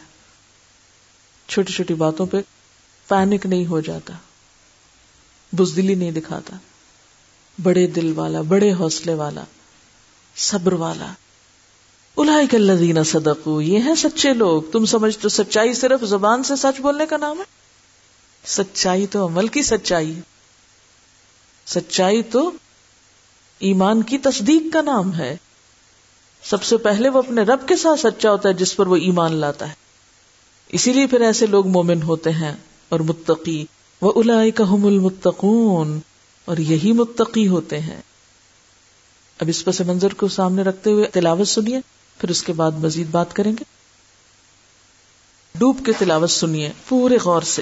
[SPEAKER 1] چھوٹی چھوٹی باتوں پہ پینک نہیں ہو جاتا، بزدلی نہیں دکھاتا۔ بڑے دل والا، بڑے حوصلے والا، صبر والا۔ الاک الذین صدقو، یہ ہیں سچے لوگ۔ تم سمجھ تو، سچائی صرف زبان سے سچ بولنے کا نام ہے۔ سچائی تو عمل کی سچائی۔ ہے سچائی تو ایمان کی تصدیق کا نام ہے۔ سب سے پہلے وہ اپنے رب کے ساتھ سچا ہوتا ہے جس پر وہ ایمان لاتا ہے۔ اسی لیے پھر ایسے لوگ مومن ہوتے ہیں اور متقی۔ وہ الاحم المتقون اور یہی متقی ہوتے ہیں۔ اب اس پس منظر کو سامنے رکھتے ہوئے تلاوت سنیے، پھر اس کے بعد مزید بات کریں گے۔ ڈوب کے تلاوت سنیے، پورے غور سے۔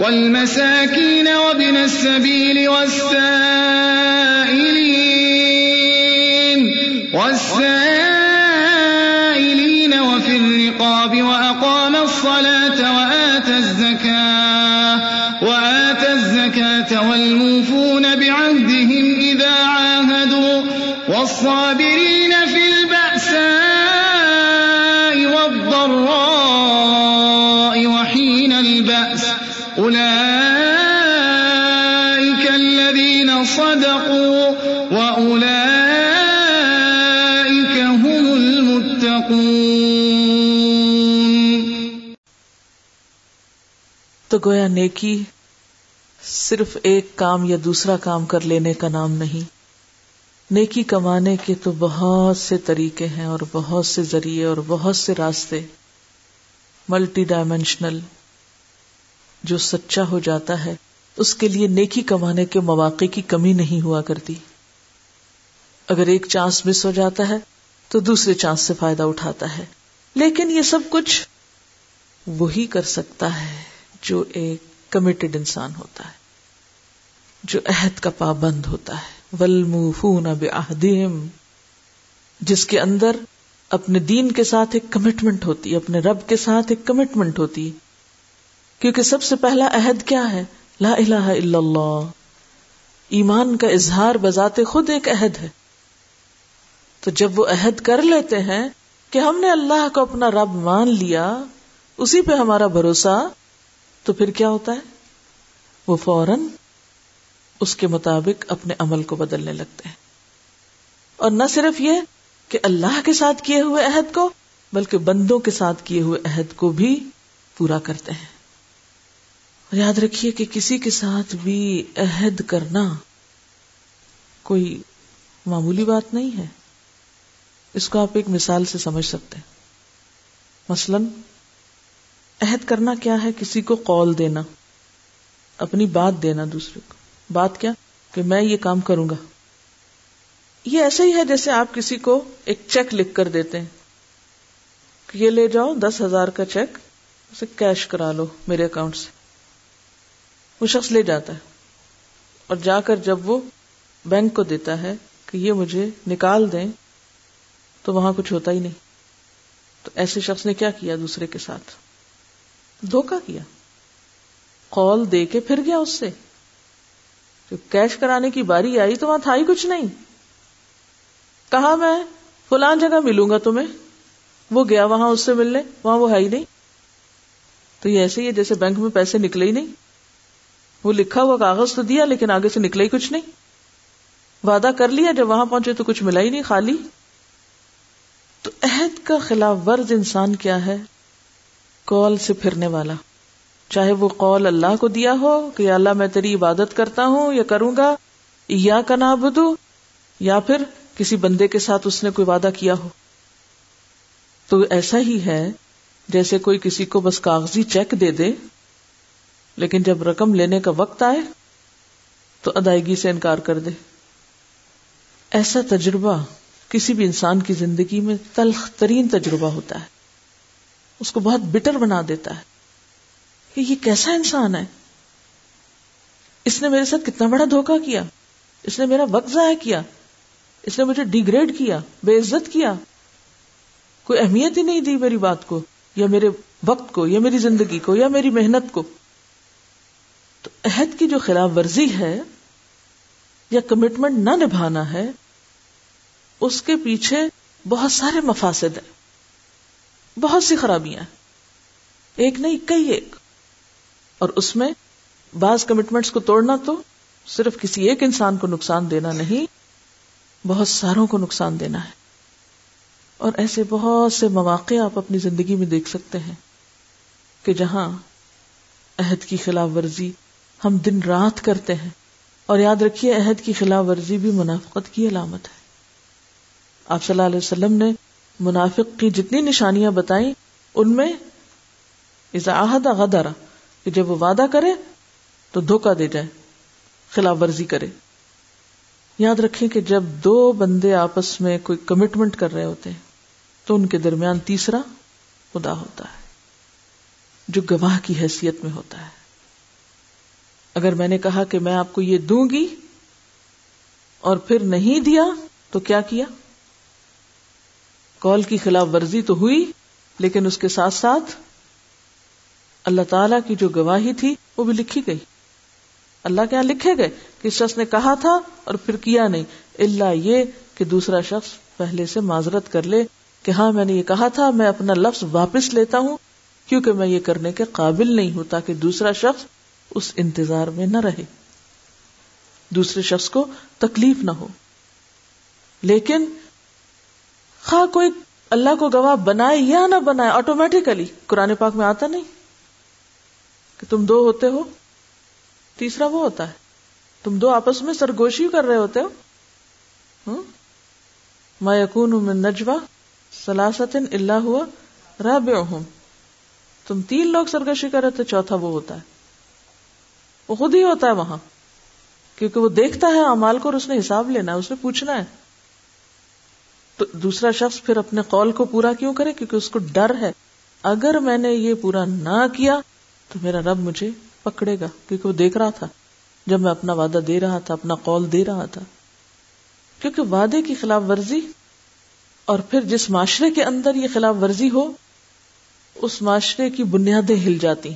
[SPEAKER 6] والمساكين وابن السبيل والسائلين والسائلين وفي الرقاب وأقام الصلاة وآتى الزكاة وآتى الزكاة والموفون بعهدهم إذا عاهدوا والصابرين
[SPEAKER 1] گویا نیکی صرف ایک کام یا دوسرا کام کر لینے کا نام نہیں۔ نیکی کمانے کے تو بہت سے طریقے ہیں اور بہت سے ذریعے اور بہت سے راستے۔ ملٹی ڈائمینشنل جو سچا ہو جاتا ہے، اس کے لیے نیکی کمانے کے مواقع کی کمی نہیں ہوا کرتی۔ اگر ایک چانس مس ہو جاتا ہے، تو دوسرے چانس سے فائدہ اٹھاتا ہے۔ لیکن یہ سب کچھ وہی کر سکتا ہے۔ جو ایک کمیٹڈ انسان ہوتا ہے، جو عہد کا پابند ہوتا ہے۔ ولموفون بعہدہم جس کے اندر اپنے دین کے ساتھ ایک کمٹمنٹ ہوتی ہے اپنے رب کے ساتھ ایک کمٹمنٹ ہوتی۔ ہے کیونکہ سب سے پہلا عہد کیا ہے؟ لا الہ الا اللہ۔ ایمان کا اظہار بذات خود ایک عہد ہے۔ تو جب وہ عہد کر لیتے ہیں کہ ہم نے اللہ کو اپنا رب مان لیا، اسی پہ ہمارا بھروسہ تو پھر کیا ہوتا ہے؟ وہ فوراً اس کے مطابق اپنے عمل کو بدلنے لگتے ہیں۔ اور نہ صرف یہ کہ اللہ کے ساتھ کیے ہوئے عہد کو، بلکہ بندوں کے ساتھ کیے ہوئے عہد کو بھی پورا کرتے ہیں۔ اور یاد رکھیے کہ کسی کے ساتھ بھی عہد کرنا کوئی معمولی بات نہیں ہے۔ اس کو آپ ایک مثال سے سمجھ سکتے ہیں۔ مثلا عہد کرنا کیا ہے کسی کو قول دینا؟ اپنی بات دینا دوسرے کو۔ بات کیا؟ کہ میں یہ کام کروں گا۔ یہ ایسا ہی ہے جیسے آپ کسی کو ایک چیک لکھ کر دیتے ہیں۔ کہ یہ لے جاؤ، دس ہزار کا چیک اسے کیش کرا لو میرے اکاؤنٹ سے۔ وہ شخص لے جاتا ہے۔ اور جا کر جب وہ بینک کو دیتا ہے کہ یہ مجھے نکال دیں، تو وہاں کچھ ہوتا ہی نہیں۔ تو ایسے شخص نے کیا کیا دوسرے کے ساتھ؟ دھوکا کیا۔ قول دے کے پھر گیا اس سے۔ کیش کرانے کی باری آئی تو وہاں تھا ہی کچھ نہیں۔ کہا میں، فلان جگہ ملوں گا تمہیں۔ وہ گیا وہاں اس سے ملنے، وہاں وہ ہے ہی نہیں۔ تو یہ ایسے ہی ہے جیسے بینک میں پیسے نکلے ہی نہیں۔ وہ لکھا ہوا کاغذ تو دیا لیکن آگے سے نکلے ہی کچھ نہیں۔ وعدہ کر لیا، جب وہاں پہنچے تو کچھ ملا ہی نہیں، خالی۔ تو عہد کا خلاف ورز انسان کیا ہے؟ کال سے پھرنے والا۔ چاہے وہ قول اللہ کو دیا ہو کہ اللہ میں تیری عبادت کرتا ہوں یا کروں گا، یا کا بدو یا پھر کسی بندے کے ساتھ اس نے کوئی وعدہ کیا ہو۔ تو ایسا ہی ہے جیسے کوئی کسی کو بس کاغذی چیک دے دے، لیکن جب رقم لینے کا وقت آئے تو ادائیگی سے انکار کر دے۔ ایسا تجربہ کسی بھی انسان کی زندگی میں تلخ ترین تجربہ ہوتا ہے۔ اس کو بہت بٹر بنا دیتا ہے کہ یہ کیسا انسان ہے؟ اس نے میرے ساتھ کتنا بڑا دھوکا کیا؟ اس نے میرا وقت ضائع کیا؟ اس نے مجھے ڈیگریڈ کیا، بے عزت کیا؟ کوئی اہمیت ہی نہیں دی میری بات کو، یا میرے وقت کو، یا میری زندگی کو، یا میری محنت کو۔ تو عہد کی جو خلاف ورزی ہے، یا کمٹمنٹ نہ نبھانا ہے، اس کے پیچھے بہت سارے مفاسد ہیں۔ بہت سی خرابیاں ایک نہیں، کئی ایک۔ اور اس میں بعض کمٹمنٹس کو توڑنا تو صرف کسی ایک انسان کو نقصان دینا نہیں، بہت ساروں کو نقصان دینا ہے۔ اور ایسے بہت سے مواقع آپ اپنی زندگی میں دیکھ سکتے ہیں کہ جہاں عہد کی خلاف ورزی ہم دن رات کرتے ہیں۔ اور یاد رکھیے، عہد کی خلاف ورزی بھی منافقت کی علامت ہے۔ آپ صلی اللہ علیہ وسلم نے منافق کی جتنی نشانیاں بتائیں، ان میں غدرا کہ جب وہ وعدہ کرے تو دھوکا دے جائے، خلاف ورزی کرے۔ یاد رکھیں کہ جب دو بندے آپس میں کوئی کمٹمنٹ کر رہے ہوتے ہیں، تو ان کے درمیان تیسرا خدا ہوتا ہے، جو گواہ کی حیثیت میں ہوتا ہے۔ اگر میں نے کہا کہ میں آپ کو یہ دوں گی اور پھر نہیں دیا، تو کیا کیا؟ کال کی خلاف ورزی تو ہوئی، لیکن اس کے ساتھ ساتھ اللہ تعالی کی جو گواہی تھی، وہ بھی لکھی گئی۔ اللہ کے یہاں لکھے گئے کہ شخص نے کہا تھا اور پھر کیا نہیں۔ اللہ یہ کہ دوسرا شخص پہلے سے معذرت کر لے کہ ہاں میں نے یہ کہا تھا، میں اپنا لفظ واپس لیتا ہوں، کیونکہ میں یہ کرنے کے قابل نہیں ہوں تاکہ دوسرا شخص اس انتظار میں نہ رہے۔ دوسرے شخص کو تکلیف نہ ہو۔ لیکن خواہ کوئی اللہ کو گواہ بنائے یا نہ بنائے آٹومیٹیکلی قرآن پاک میں آتا نہیں کہ تم دو ہوتے ہو، تیسرا وہ ہوتا ہے۔ تم دو آپس میں سرگوشی کر رہے ہوتے ہو۔ ما یقون من نجوا سلاست اللہ ہوا راب تم تین لوگ سرگوشی کر رہے تھے، چوتھا وہ ہوتا ہے۔ وہ خود ہی ہوتا ہے وہاں، کیونکہ وہ دیکھتا ہے امال کو اور اس نے حساب لینا ہے، اس نے پوچھنا ہے۔ تو دوسرا شخص پھر اپنے قول کو پورا کیوں کرے؟ کیونکہ اس کو ڈر ہے۔ اگر میں نے یہ پورا نہ کیا، تو میرا رب مجھے پکڑے گا، کیونکہ وہ دیکھ رہا تھا۔ جب میں اپنا وعدہ دے رہا تھا، اپنا قول دے رہا تھا۔ کیونکہ وعدے کی خلاف ورزی، اور پھر جس معاشرے کے اندر یہ خلاف ورزی ہو، اس معاشرے کی بنیادیں ہل جاتی۔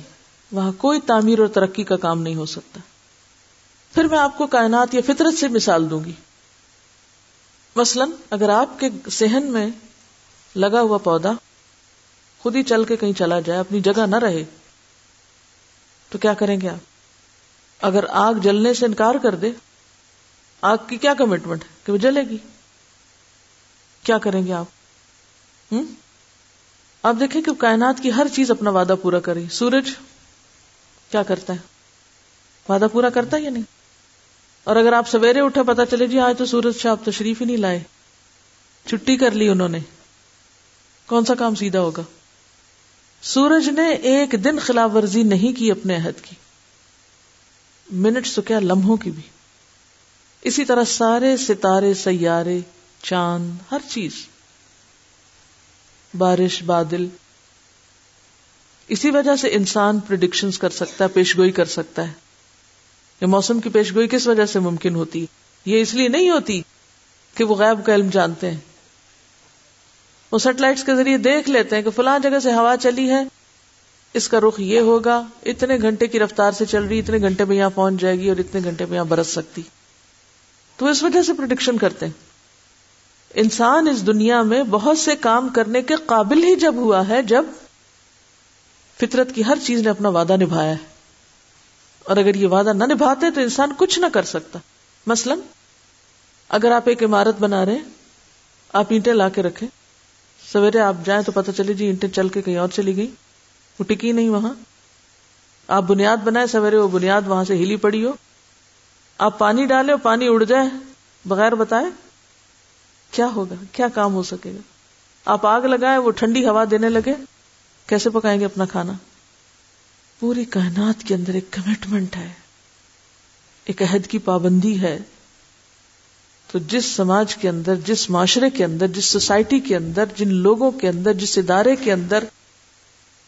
[SPEAKER 1] وہاں کوئی تعمیر اور ترقی کا کام نہیں ہو سکتا۔ پھر میں آپ کو کائنات یا فطرت سے مثال دوں گی۔ مثلا اگر آپ کے سہن میں لگا ہوا پودا خود ہی چل کے کہیں چلا جائے، اپنی جگہ نہ رہے، تو کیا کریں گے آپ؟ اگر آگ جلنے سے انکار کر دے، آگ کی کیا کمٹمنٹ ہے کہ وہ جلے گی؟ کیا کریں گے آپ؟ ہوں آپ دیکھیں کہ کائنات کی ہر چیز اپنا وعدہ پورا کرے۔ سورج کیا کرتا ہے؟ وعدہ پورا کرتا ہے یا نہیں؟ اور اگر آپ سویرے اٹھے پتا چلے جی آج تو سورج سے آپ تشریف ہی نہیں لائے۔ چھٹی کر لی انہوں نے۔ کون سا کام سیدھا ہوگا؟ سورج نے ایک دن خلاف ورزی نہیں کی اپنے عہد کی۔ منٹ کیا لمحوں کی بھی۔ اسی طرح سارے ستارے، سیارے، چاند، ہر چیز۔ بارش، بادل۔ اسی وجہ سے انسان پرڈکشن کر سکتا ہے پیش گوئی کر سکتا ہے۔ یہ موسم کی پیش گوئی کس وجہ سے ممکن ہوتی؟ یہ اس لیے نہیں ہوتی کہ وہ غیب کا علم جانتے ہیں۔ وہ سیٹلائٹس کے ذریعے دیکھ لیتے ہیں کہ فلاں جگہ سے ہوا چلی ہے۔ اس کا رخ یہ ہوگا، اتنے گھنٹے کی رفتار سے چل رہی، اتنے گھنٹے میں یہاں پہنچ جائے گی اور اتنے گھنٹے میں یہاں برس سکتی۔ تو اس وجہ سے پروڈکشن کرتے ہیں۔ انسان اس دنیا میں بہت سے کام کرنے کے قابل ہی جب ہوا ہے، جب فطرت کی ہر چیز نے اپنا وعدہ نبھایا ہے۔ اور اگر یہ وعدہ نہ نبھاتے تو انسان کچھ نہ کر سکتا۔ مثلا، اگر آپ ایک عمارت بنا رہے آپ اینٹیں لا کے رکھے سویرے آپ جائیں تو پتہ چلے جی اینٹیں چل کے کہیں اور چلی گئی وہ ٹکی نہیں وہاں۔ آپ بنیاد بنائے سویرے وہ بنیاد وہاں سے ہلی پڑی ہو۔ آپ پانی ڈالے پانی اڑ جائے۔ بغیر بتائے، کیا ہوگا؟ کیا کام ہو سکے گا؟ آپ آگ لگائے وہ ٹھنڈی ہوا دینے لگے۔ کیسے پکائیں گے اپنا کھانا؟ پوری کائنات کے اندر ایک کمٹمنٹ ہے، ایک عہد کی پابندی ہے۔ تو جس سماج کے اندر، جس معاشرے کے اندر، جس سوسائٹی کے اندر، جن لوگوں کے اندر، جس ادارے کے اندر،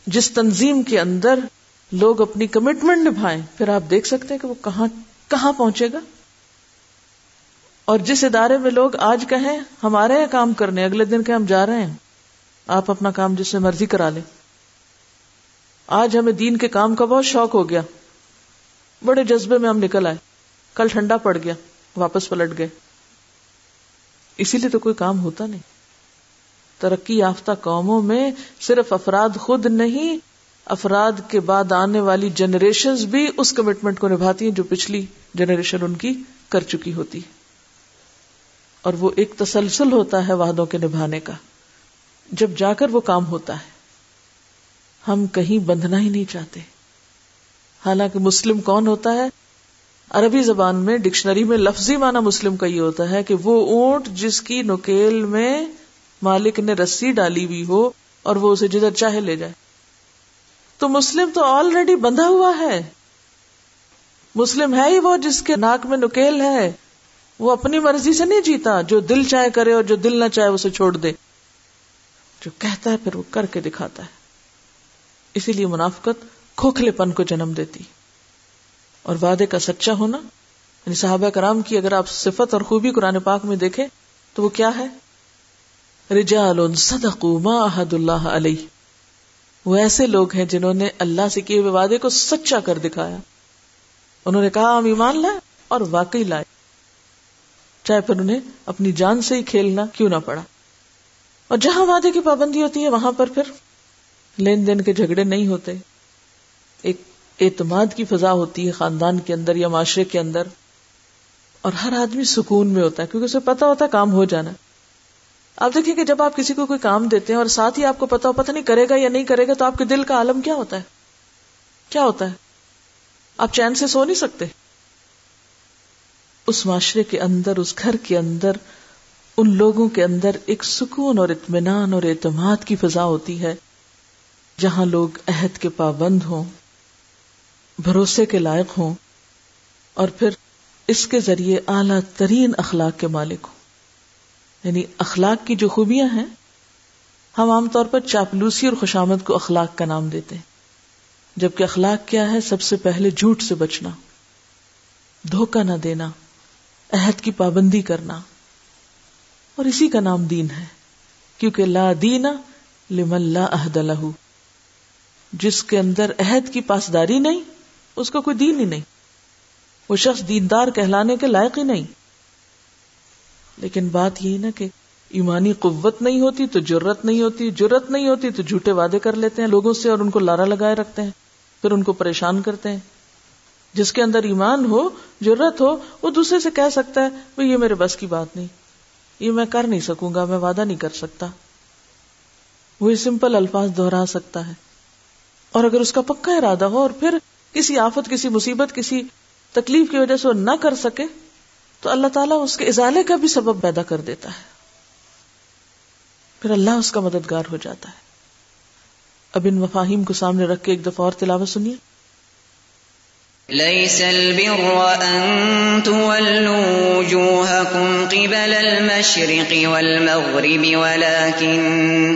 [SPEAKER 1] جس تنظیم کے اندر لوگ اپنی کمٹمنٹ نبھائیں، پھر آپ دیکھ سکتے ہیں کہ وہ کہاں کہاں پہنچے گا۔ اور جس ادارے میں لوگ آج کہیں ہمارے یہاں کام کرنے، اگلے دن کے ہم جا رہے ہیں، آپ اپنا کام جس سے مرضی کرا لیں۔ آج ہمیں دین کے کام کا بہت شوق ہو گیا۔ بڑے جذبے میں ہم نکل آئے۔ کل ٹھنڈا پڑ گیا، واپس پلٹ گئے۔ اسی لیے تو کوئی کام ہوتا نہیں۔ ترقی یافتہ قوموں میں صرف افراد خود نہیں، افراد کے بعد آنے والی جنریشن بھی اس کمٹمنٹ کو نبھاتی ہیں جو پچھلی جنریشن ان کی کر چکی ہوتی۔ اور وہ ایک تسلسل ہوتا ہے وعدوں کے نبھانے کا۔ جب جا کر وہ کام ہوتا ہے۔ ہم کہیں بندھنا ہی نہیں چاہتے۔ حالانکہ مسلم کون ہوتا ہے؟ عربی زبان میں ڈکشنری میں لفظی معنی مسلم کا یہ ہوتا ہے کہ وہ اونٹ جس کی نکیل میں مالک نے رسی ڈالی ہوئی ہو اور وہ اسے جدھر چاہے لے جائے۔ تو مسلم تو آلریڈی بندھا ہوا ہے۔ مسلم ہے ہی وہ جس کے ناک میں نکیل ہے۔ وہ اپنی مرضی سے نہیں جیتا، جو دل چاہے کرے اور جو دل نہ چاہے اسے چھوڑ دے۔ جو کہتا ہے پھر وہ کر کے دکھاتا ہے۔ اسی لیے منافقت کھوکھلے پن کو جنم دیتی۔ اور وعدے کا سچا ہونا یعنی صحابہ کرام کی اگر آپ صفت اور خوبی قرآن پاک میں دیکھیں، تو وہ کیا ہے؟ رجال صدقوا ما عہد اللہ علیہ۔ وہ ایسے لوگ ہیں جنہوں نے اللہ سے کیے ہوئے وعدے کو سچا کر دکھایا۔ انہوں نے کہا، ہم ایمان لائے اور واقعی لائے۔ چاہے پھر انہیں اپنی جان سے ہی کھیلنا کیوں نہ پڑا۔ اور جہاں وعدے کی پابندی ہوتی ہے، وہاں پر پھر لین دین کے جھگڑے نہیں ہوتے۔ ایک اعتماد کی فضا ہوتی ہے خاندان کے اندر یا معاشرے کے اندر۔ اور ہر آدمی سکون میں ہوتا ہے کیونکہ اسے پتا ہوتا ہے کام ہو جانا۔ آپ دیکھیے کہ جب آپ کسی کو کوئی کام دیتے ہیں اور ساتھ ہی آپ کو پتا ہو پتا نہیں کرے گا یا نہیں کرے گا تو آپ کے دل کا عالم کیا ہوتا ہے؟ کیا ہوتا ہے؟ آپ چین سے سو نہیں سکتے۔ اس معاشرے کے اندر، اس گھر کے اندر، ان لوگوں کے اندر ایک سکون اور اطمینان اور اعتماد کی فضا ہوتی ہے۔ جہاں لوگ عہد کے پابند ہوں، بھروسے کے لائق ہوں، اور پھر اس کے ذریعے اعلی ترین اخلاق کے مالک ہوں۔ یعنی اخلاق کی جو خوبیاں ہیں، ہم عام طور پر چاپلوسی اور خوشامد کو اخلاق کا نام دیتے ہیں، جبکہ اخلاق کیا ہے، سب سے پہلے جھوٹ سے بچنا، دھوکہ نہ دینا، عہد کی پابندی کرنا۔ اور اسی کا نام دین ہے، کیونکہ لا دینا لمن لا عہد لہو۔ جس کے اندر عہد کی پاسداری نہیں، اس کا کوئی دین ہی نہیں۔ وہ شخص دیندار کہلانے کے لائق ہی نہیں۔ لیکن بات یہی نا کہ ایمانی قوت نہیں ہوتی تو جرت نہیں ہوتی جرت نہیں ہوتی تو جھوٹے وعدے کر لیتے ہیں لوگوں سے اور ان کو لارا لگائے رکھتے ہیں، پھر ان کو پریشان کرتے ہیں۔ جس کے اندر ایمان ہو جرت ہو، وہ دوسرے سے کہہ سکتا ہے بھائی یہ میرے بس کی بات نہیں، یہ میں کر نہیں سکوں گا، میں وعدہ نہیں کر سکتا۔ وہ سمپل الفاظ دہرا سکتا ہے۔ اور اگر اس کا پکا ارادہ ہو اور پھر کسی آفت، کسی مصیبت، کسی تکلیف کی وجہ سے وہ نہ کر سکے، تو اللہ تعالیٰ اس کے ازالے کا بھی سبب پیدا کر دیتا ہے۔ پھر اللہ اس کا مددگار ہو جاتا ہے۔ اب ان مفاہیم کو سامنے رکھ کے ایک دفعہ اور تلاوت سنیے۔
[SPEAKER 7] ليس البر أن تولوا وجوهكم قبل المشرق والمغرب، ولكن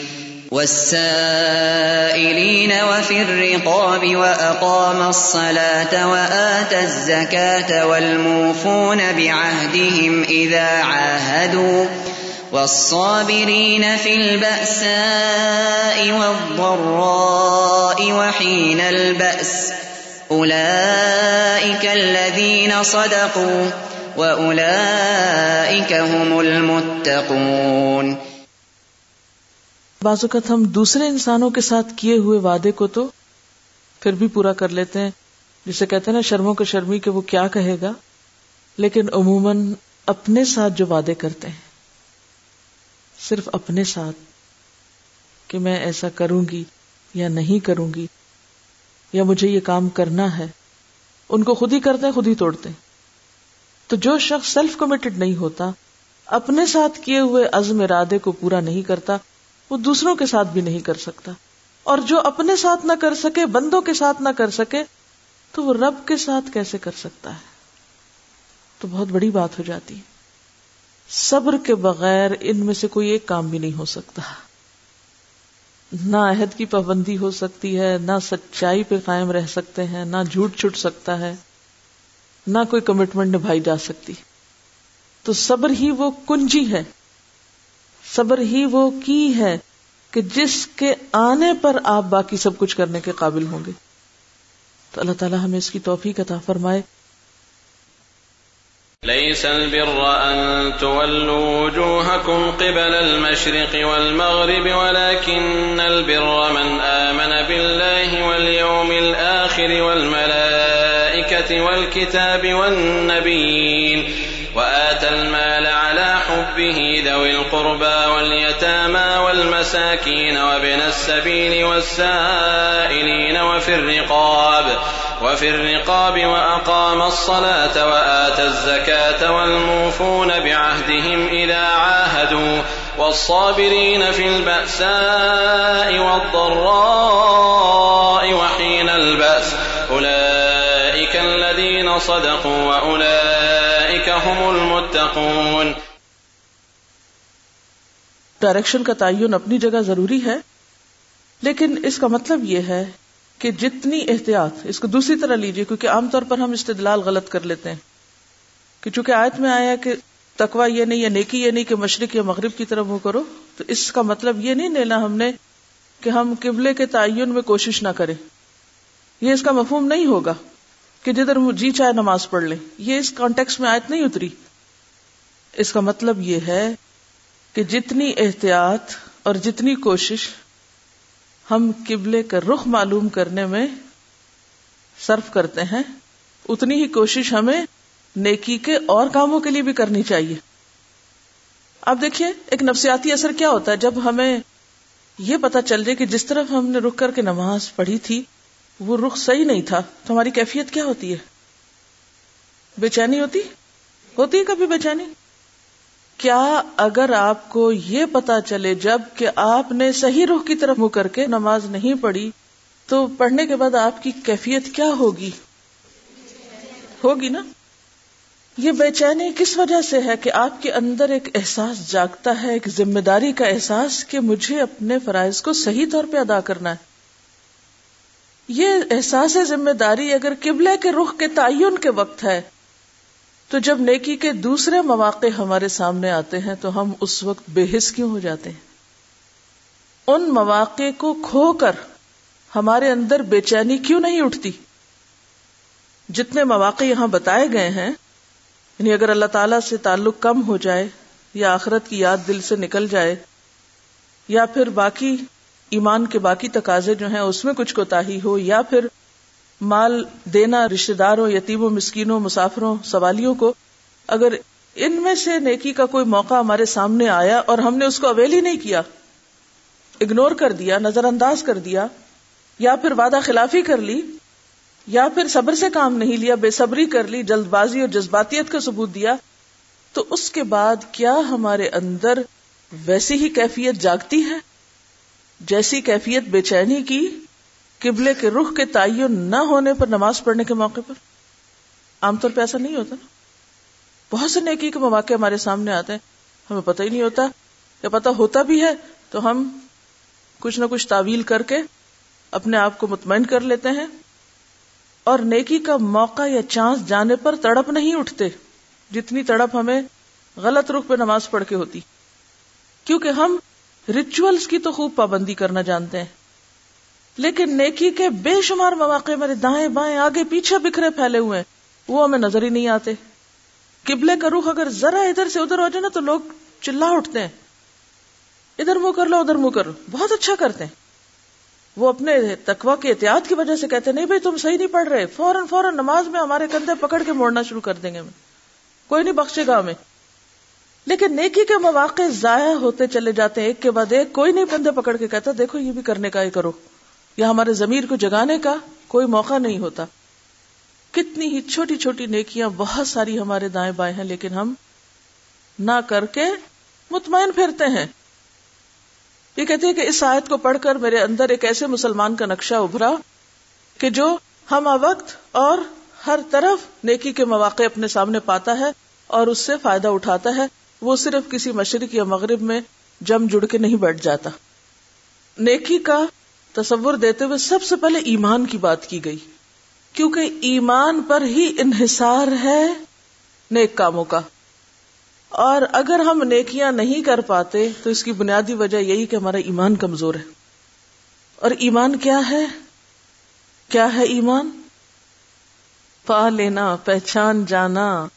[SPEAKER 7] والسائلين وفي الرقاب وأقام الصلاة وآتى الزكاة والموفون بعهدهم إذا عاهدوا والصابرين في البأساء والضراء وحين البأس أولئك الذين صدقوا وأولئك هم المتقون
[SPEAKER 1] بعض اوقات ہم دوسرے انسانوں کے ساتھ کیے ہوئے وعدے کو تو پھر بھی پورا کر لیتے ہیں، جسے کہتے ہیں نا، شرموں کو شرمی کہ وہ کیا کہے گا؟ لیکن عموماً اپنے ساتھ جو وعدے کرتے ہیں، صرف اپنے ساتھ کہ میں ایسا کروں گی یا نہیں کروں گی، یا مجھے یہ کام کرنا ہے، ان کو خود ہی کرتے ہیں، خود ہی توڑتے ہیں۔ تو جو شخص سیلف کمیٹڈ نہیں ہوتا، اپنے ساتھ کیے ہوئے عزم ارادے کو پورا نہیں کرتا وہ دوسروں کے ساتھ بھی نہیں کر سکتا۔ اور جو اپنے ساتھ نہ کر سکے، بندوں کے ساتھ نہ کر سکے، تو وہ رب کے ساتھ کیسے کر سکتا ہے؟ تو بہت بڑی بات ہو جاتی ہے۔ صبر کے بغیر ان میں سے کوئی ایک کام بھی نہیں ہو سکتا۔ نہ عہد کی پابندی ہو سکتی ہے، نہ سچائی پہ قائم رہ سکتے ہیں، نہ جھوٹ چھٹ سکتا ہے، نہ کوئی کمٹمنٹ نبھائی جا سکتی۔ تو صبر ہی وہ کنجی ہے۔ صبر ہی وہ کی ہے کہ جس کے آنے پر آپ باقی سب کچھ کرنے کے قابل ہوں گے۔ تو اللہ تعالیٰ ہمیں اس کی توفیق عطا فرمائے۔
[SPEAKER 8] ليس البر أن تولوا وجوهكم قبل المشرق والمغرب ولكن البر من آمن بالله واليوم الآخر والملائكة والكتاب والنبيين وآتى المال على حبه ذوي القربى القربى واليتامى والمساكين وابن السبيل والسائلين وفي الرقاب وفي الرقاب وأقام الصلاة وآتى الزكاة والموفون بعهدهم إذا عاهدوا، والصابرين في البأساء والضراء وحين البأس، أولئك الذين صدقوا وأولئك هم المتقون.
[SPEAKER 1] ڈائریکشن کا تعین اپنی جگہ ضروری ہے، لیکن اس کا مطلب یہ ہے کہ جتنی احتیاط، اس کو دوسری طرح لیجیے کیونکہ عام طور پر ہم استدلال غلط کر لیتے ہیں۔ کہ چونکہ آیت میں آیا کہ تکوا یہ نہیں یا نیکی یہ نہیں کہ مشرق یا مغرب کی طرف وہ کرو، تو اس کا مطلب یہ نہیں لینا ہم نے کہ ہم قبلے کے تعین میں کوشش نہ کریں۔ یہ اس کا مفہوم نہیں ہوگا کہ جدھر جی چاہے نماز پڑھ لیں۔ یہ اس کانٹیکس میں آیت نہیں اتری۔ اس کا مطلب یہ ہے کہ جتنی احتیاط اور جتنی کوشش ہم قبلے کا رخ معلوم کرنے میں صرف کرتے ہیں، اتنی ہی کوشش ہمیں نیکی کے اور کاموں کے لیے بھی کرنی چاہیے۔ اب دیکھیے، ایک نفسیاتی اثر کیا ہوتا ہے؟ جب ہمیں یہ پتا چل جائے کہ جس طرف ہم نے رک کر کے نماز پڑھی تھی، وہ رخ صحیح نہیں تھا، تو ہماری کیفیت کیا ہوتی ہے؟ بے چینی ہوتی؟ ہوتی ہے کبھی بے چینی؟ کیا اگر آپ کو یہ پتا چلے جبکہ آپ نے صحیح رخ کی طرف منہ کر کے نماز نہیں پڑھی، تو پڑھنے کے بعد آپ کی کیفیت کیا ہوگی؟ ہوگی نا؟ یہ بے چینی کس وجہ سے ہے کہ آپ کے اندر ایک احساس جاگتا ہے، ایک ذمہ داری کا احساس کہ مجھے اپنے فرائض کو صحیح طور پہ ادا کرنا ہے؟ یہ احساس ذمہ داری اگر قبلے کے رخ کے تعین کے وقت ہے تو جب نیکی کے دوسرے مواقع ہمارے سامنے آتے ہیں تو ہم اس وقت بے حس کیوں ہو جاتے ہیں؟ ان مواقع کو کھو کر ہمارے اندر بے چینی کیوں نہیں اٹھتی؟ جتنے مواقع یہاں بتائے گئے ہیں یعنی اگر اللہ تعالی سے تعلق کم ہو جائے یا آخرت کی یاد دل سے نکل جائے، یا پھر باقی ایمان کے باقی تقاضے جو ہیں، اس میں کچھ کوتا ہو، یا پھر مال دینا رشتے داروں یتیموں، مسکینوں، مسافروں، سوالیوں کو اگر ان میں سے نیکی کا کوئی موقع ہمارے سامنے آیا اور ہم نے اس کو اویل ہی نہیں کیا اگنور کر دیا نظر انداز کر دیا، یا پھر وعدہ خلافی کر لی، یا پھر صبر سے کام نہیں لیا، بے صبری کر لی، جلد بازی اور جذباتیت کا ثبوت دیا، تو اس کے بعد کیا ہمارے اندر ویسی ہی کیفیت جاگتی ہے؟ جیسی کیفیت بے چینی کی قبلے کے رخ کے تعین نہ ہونے پر نماز پڑھنے کے موقع پر؟ عام طور پہ ایسا نہیں ہوتا نا۔ بہت سے نیکی کے مواقع ہمارے سامنے آتے ہیں۔ ہمیں پتہ ہی نہیں ہوتا۔ یا پتہ ہوتا بھی ہے تو ہم کچھ نہ کچھ تعویل کر کے اپنے آپ کو مطمئن کر لیتے ہیں۔ اور نیکی کا موقع یا چانس جانے پر تڑپ نہیں اٹھتے جتنی تڑپ ہمیں غلط رخ پہ نماز پڑھ کے ہوتی۔ کیونکہ ہم ریچولس کی تو خوب پابندی کرنا جانتے ہیں۔ لیکن نیکی کے بے شمار مواقع میرے دائیں بائیں آگے پیچھے بکھرے پھیلے ہوئے ہیں۔ وہ ہمیں نظر ہی نہیں آتے۔ قبلے کا رخ اگر ذرا ادھر سے ادھر ہو جائے نا تو لوگ چلا اٹھتے ہیں۔ ادھر منہ کر لو، ادھر منہ کر۔ لو بہت اچھا کرتے ہیں۔ وہ اپنے تقوا کے احتیاط کی وجہ سے کہتے نہیں بھائی تم صحیح نہیں پڑھ رہے۔ فوراً فوراً نماز میں ہمارے کندھے پکڑ کے موڑنا شروع کر دیں گے۔ ہمیں کوئی نہیں بخشے گا ہمیں۔ لیکن نیکی کے مواقع ضائع ہوتے چلے جاتے ہیں۔ ایک کے بعد ایک، کوئی نہیں کندھے پکڑ کے کہتا، دیکھو یہ بھی کرنے کا ہی کرو۔ یا ہمارے ضمیر کو جگانے کا کوئی موقع نہیں ہوتا۔ کتنی ہی چھوٹی چھوٹی نیکیاں بہت ساری ہمارے دائیں بائیں ہیں، لیکن ہم نہ کر کے مطمئن پھرتے ہیں۔ یہ کہتے ہیں کہ اس آیت کو پڑھ کر میرے اندر ایک ایسے مسلمان کا نقشہ ابھرا کہ جو ہم وقت اور ہر طرف نیکی کے مواقع اپنے سامنے پاتا ہے اور اس سے فائدہ اٹھاتا ہے، وہ صرف کسی مشرق یا مغرب میں جم جڑ کے نہیں بیٹھ جاتا۔ نیکی کا تصور دیتے ہوئے سب سے پہلے ایمان کی بات کی گئی۔ کیونکہ ایمان پر ہی انحصار ہے نیک کاموں کا۔ اور اگر ہم نیکیاں نہیں کر پاتے تو اس کی بنیادی وجہ یہی کہ ہمارا ایمان کمزور ہے۔ اور ایمان کیا ہے؟ کیا ہے ایمان؟ پا لینا، پہچان جانا،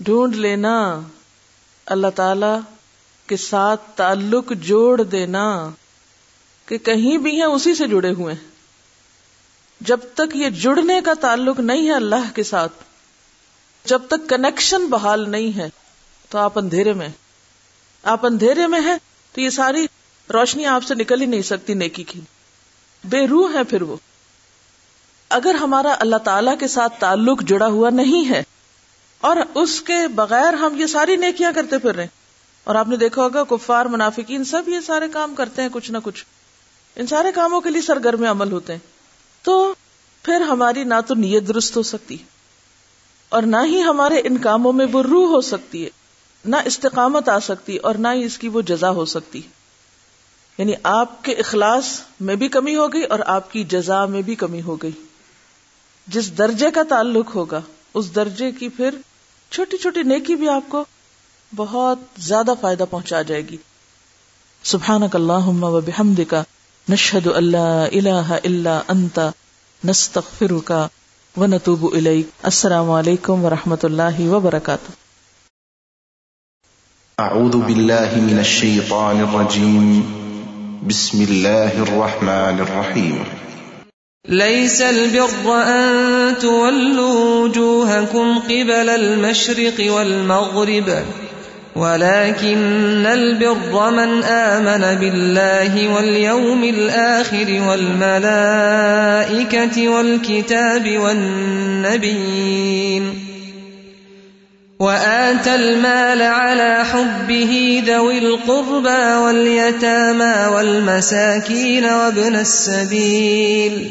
[SPEAKER 1] ڈھونڈ لینا، اللہ تعالی کے ساتھ تعلق جوڑ دینا۔ کہ کہیں بھی ہیں، اسی سے جڑے ہوئے جب تک یہ جڑنے کا تعلق نہیں ہے اللہ کے ساتھ، جب تک کنیکشن بحال نہیں ہے، تو آپ اندھیرے میں آپ اندھیرے میں ہیں تو یہ ساری روشنی آپ سے نکل ہی نہیں سکتی نیکی کی۔ بے روح ہے پھر وہ۔ اگر ہمارا اللہ تعالی کے ساتھ تعلق جڑا ہوا نہیں ہے، اور اس کے بغیر ہم یہ ساری نیکیاں کرتے پھر رہے اور آپ نے دیکھا ہوگا، کفار، منافقین سب یہ سارے کام کرتے ہیں کچھ نہ کچھ۔ ان سارے کاموں کے لیے سرگرم عمل ہوتے ہیں۔ تو پھر ہماری نہ تو نیت درست ہو سکتی اور نہ ہی ہمارے ان کاموں میں وہ روح ہو سکتی ہے، نہ استقامت آ سکتی اور نہ ہی اس کی وہ جزا ہو سکتی۔ یعنی آپ کے اخلاص میں بھی کمی ہو گئی اور آپ کی جزا میں بھی کمی ہو گئی۔ جس درجے کا تعلق ہوگا، اس درجے کی پھر چھوٹی چھوٹی نیکی بھی آپ کو بہت زیادہ فائدہ پہنچا جائے گی۔ سبحان اللہ و بحمد کا نشد اللہ اللہ اللہ انتا نستغفرک کا و نتوب السلام علیکم و رحمۃ اللہ وبرکاتہ۔
[SPEAKER 2] أعوذ بالله من الشيطان الرجيم بسم الله الرحمن الرحيم
[SPEAKER 3] ليس البر أن تولوا وجوهكم قبل المشرق والمغرب۔ ولكن البر من آمن بالله واليوم الآخر والملائكة والكتاب والنبيين وآتى المال على حبه ذوي القربى واليتامى والمساكين وابن السبيل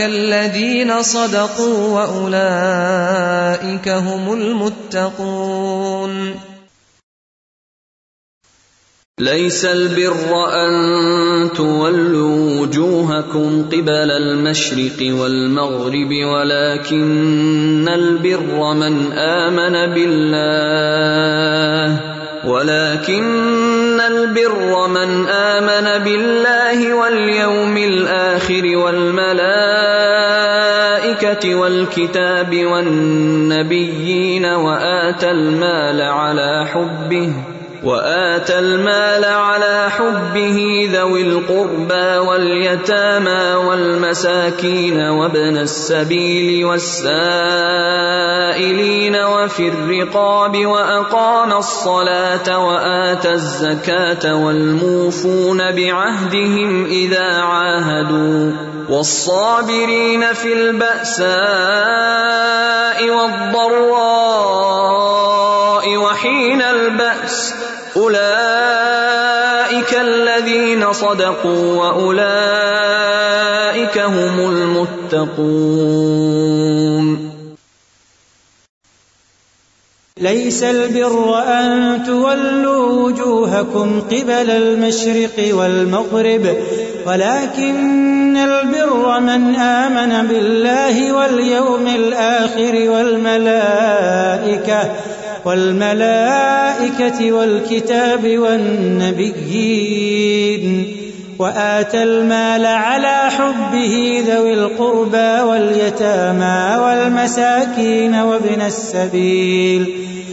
[SPEAKER 3] الذين صدقوا وأولئك هم المتقون
[SPEAKER 4] ليس البر أن تولوا وجوهكم قبل المشرق والمغرب، ولكن البر من آمن بالله، ولكن البر من آمن بالله واليوم الآخر والملائكة والكتاب والنبيين وآت المال على حبه وآتى المال على حبه ذوي القربى واليتامى والمساكين وابن السبيل والسائلين وفي الرقاب وأقام الصلاة وآتى الزكاة والموفون بعهدهم إذا عاهدوا والصابرين في البأساء والضراء وحين البأس أولئك الذين صدقوا وأولئك هم المتقون.
[SPEAKER 5] ليس البر أن تولوا وجوهكم قبل المشرق والمغرب، ولكن البر من آمن بالله واليوم الآخر والملائكة. والملائكة والكتاب والنبيين وآتى المال على حبه ذوي القربى واليتامى والمساكين وابن السبيل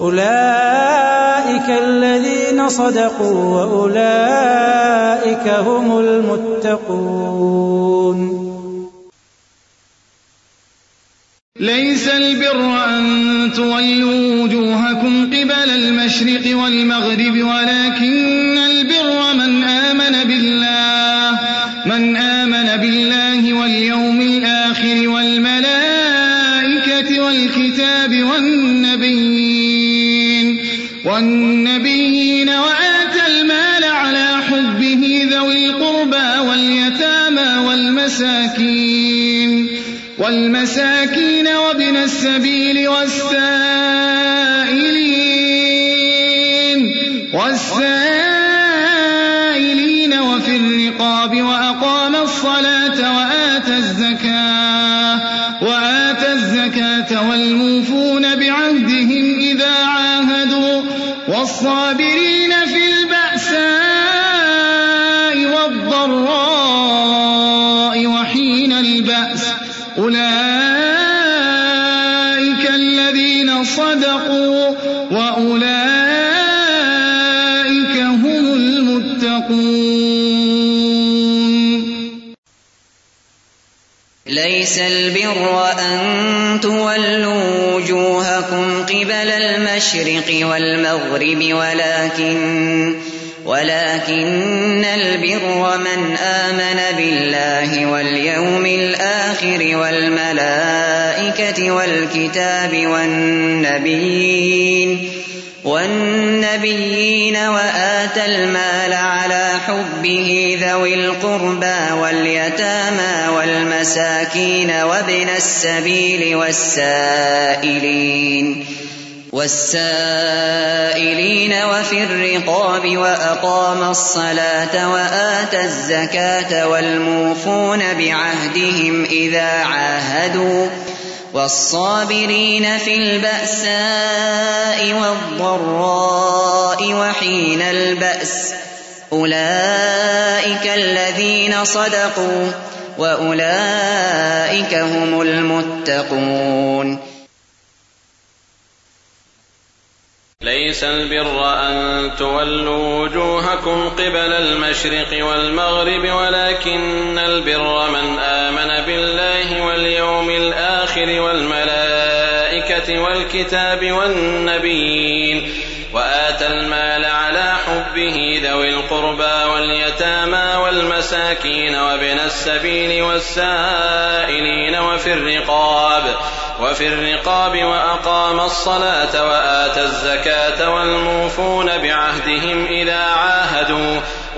[SPEAKER 5] أولئك الذين صدقوا وأولئك هم المتقون.
[SPEAKER 6] ليس البر أن تولوا وجوهكم قبل المشرق والمغرب، ولكن البر من آمن بالله، من آمن بالله واليوم الآخر والملائكة والكتاب والنبيين والنبيين وآتى المال على حبه ذوي القربى واليتامى والمساكين والمساكين وابن السبيل والسائلين والسائلين وفي الرقاب وأقام الصلاة وآتى الزكاة وآتى الزكاة والموفون والصابرين
[SPEAKER 7] ليس البر أن تولوا وجوهكم قبل المشرق والمغرب، ولكن ولكن البر من آمن بالله واليوم الآخر والملائكة والكتاب والنبيين. والنبيين وآتى المال على حبه ذوي القربى واليتامى والمساكين وابن السبيل والسائلين والسائلين وفي الرقاب وأقام الصلاة وآتى الزكاة والموفون بعهدهم إذا عاهدوا والصابرين في البأساء والضراء وحين البأس أولئك الذين صدقوا وأولئك هم المتقون
[SPEAKER 8] ليس البر أن تولوا وجوهكم قبل المشرق والمغرب ولكن البر من آمن بالله واليوم الآخر والملائكة والكتاب والنبيين وآتى المال على حبه ذوي القربى واليتامى والمساكين وابن السبيل والسائلين وفي الرقاب وفي الرقاب وأقام الصلاة وآتى الزكاة والموفون بعهدهم إذا عاهدوا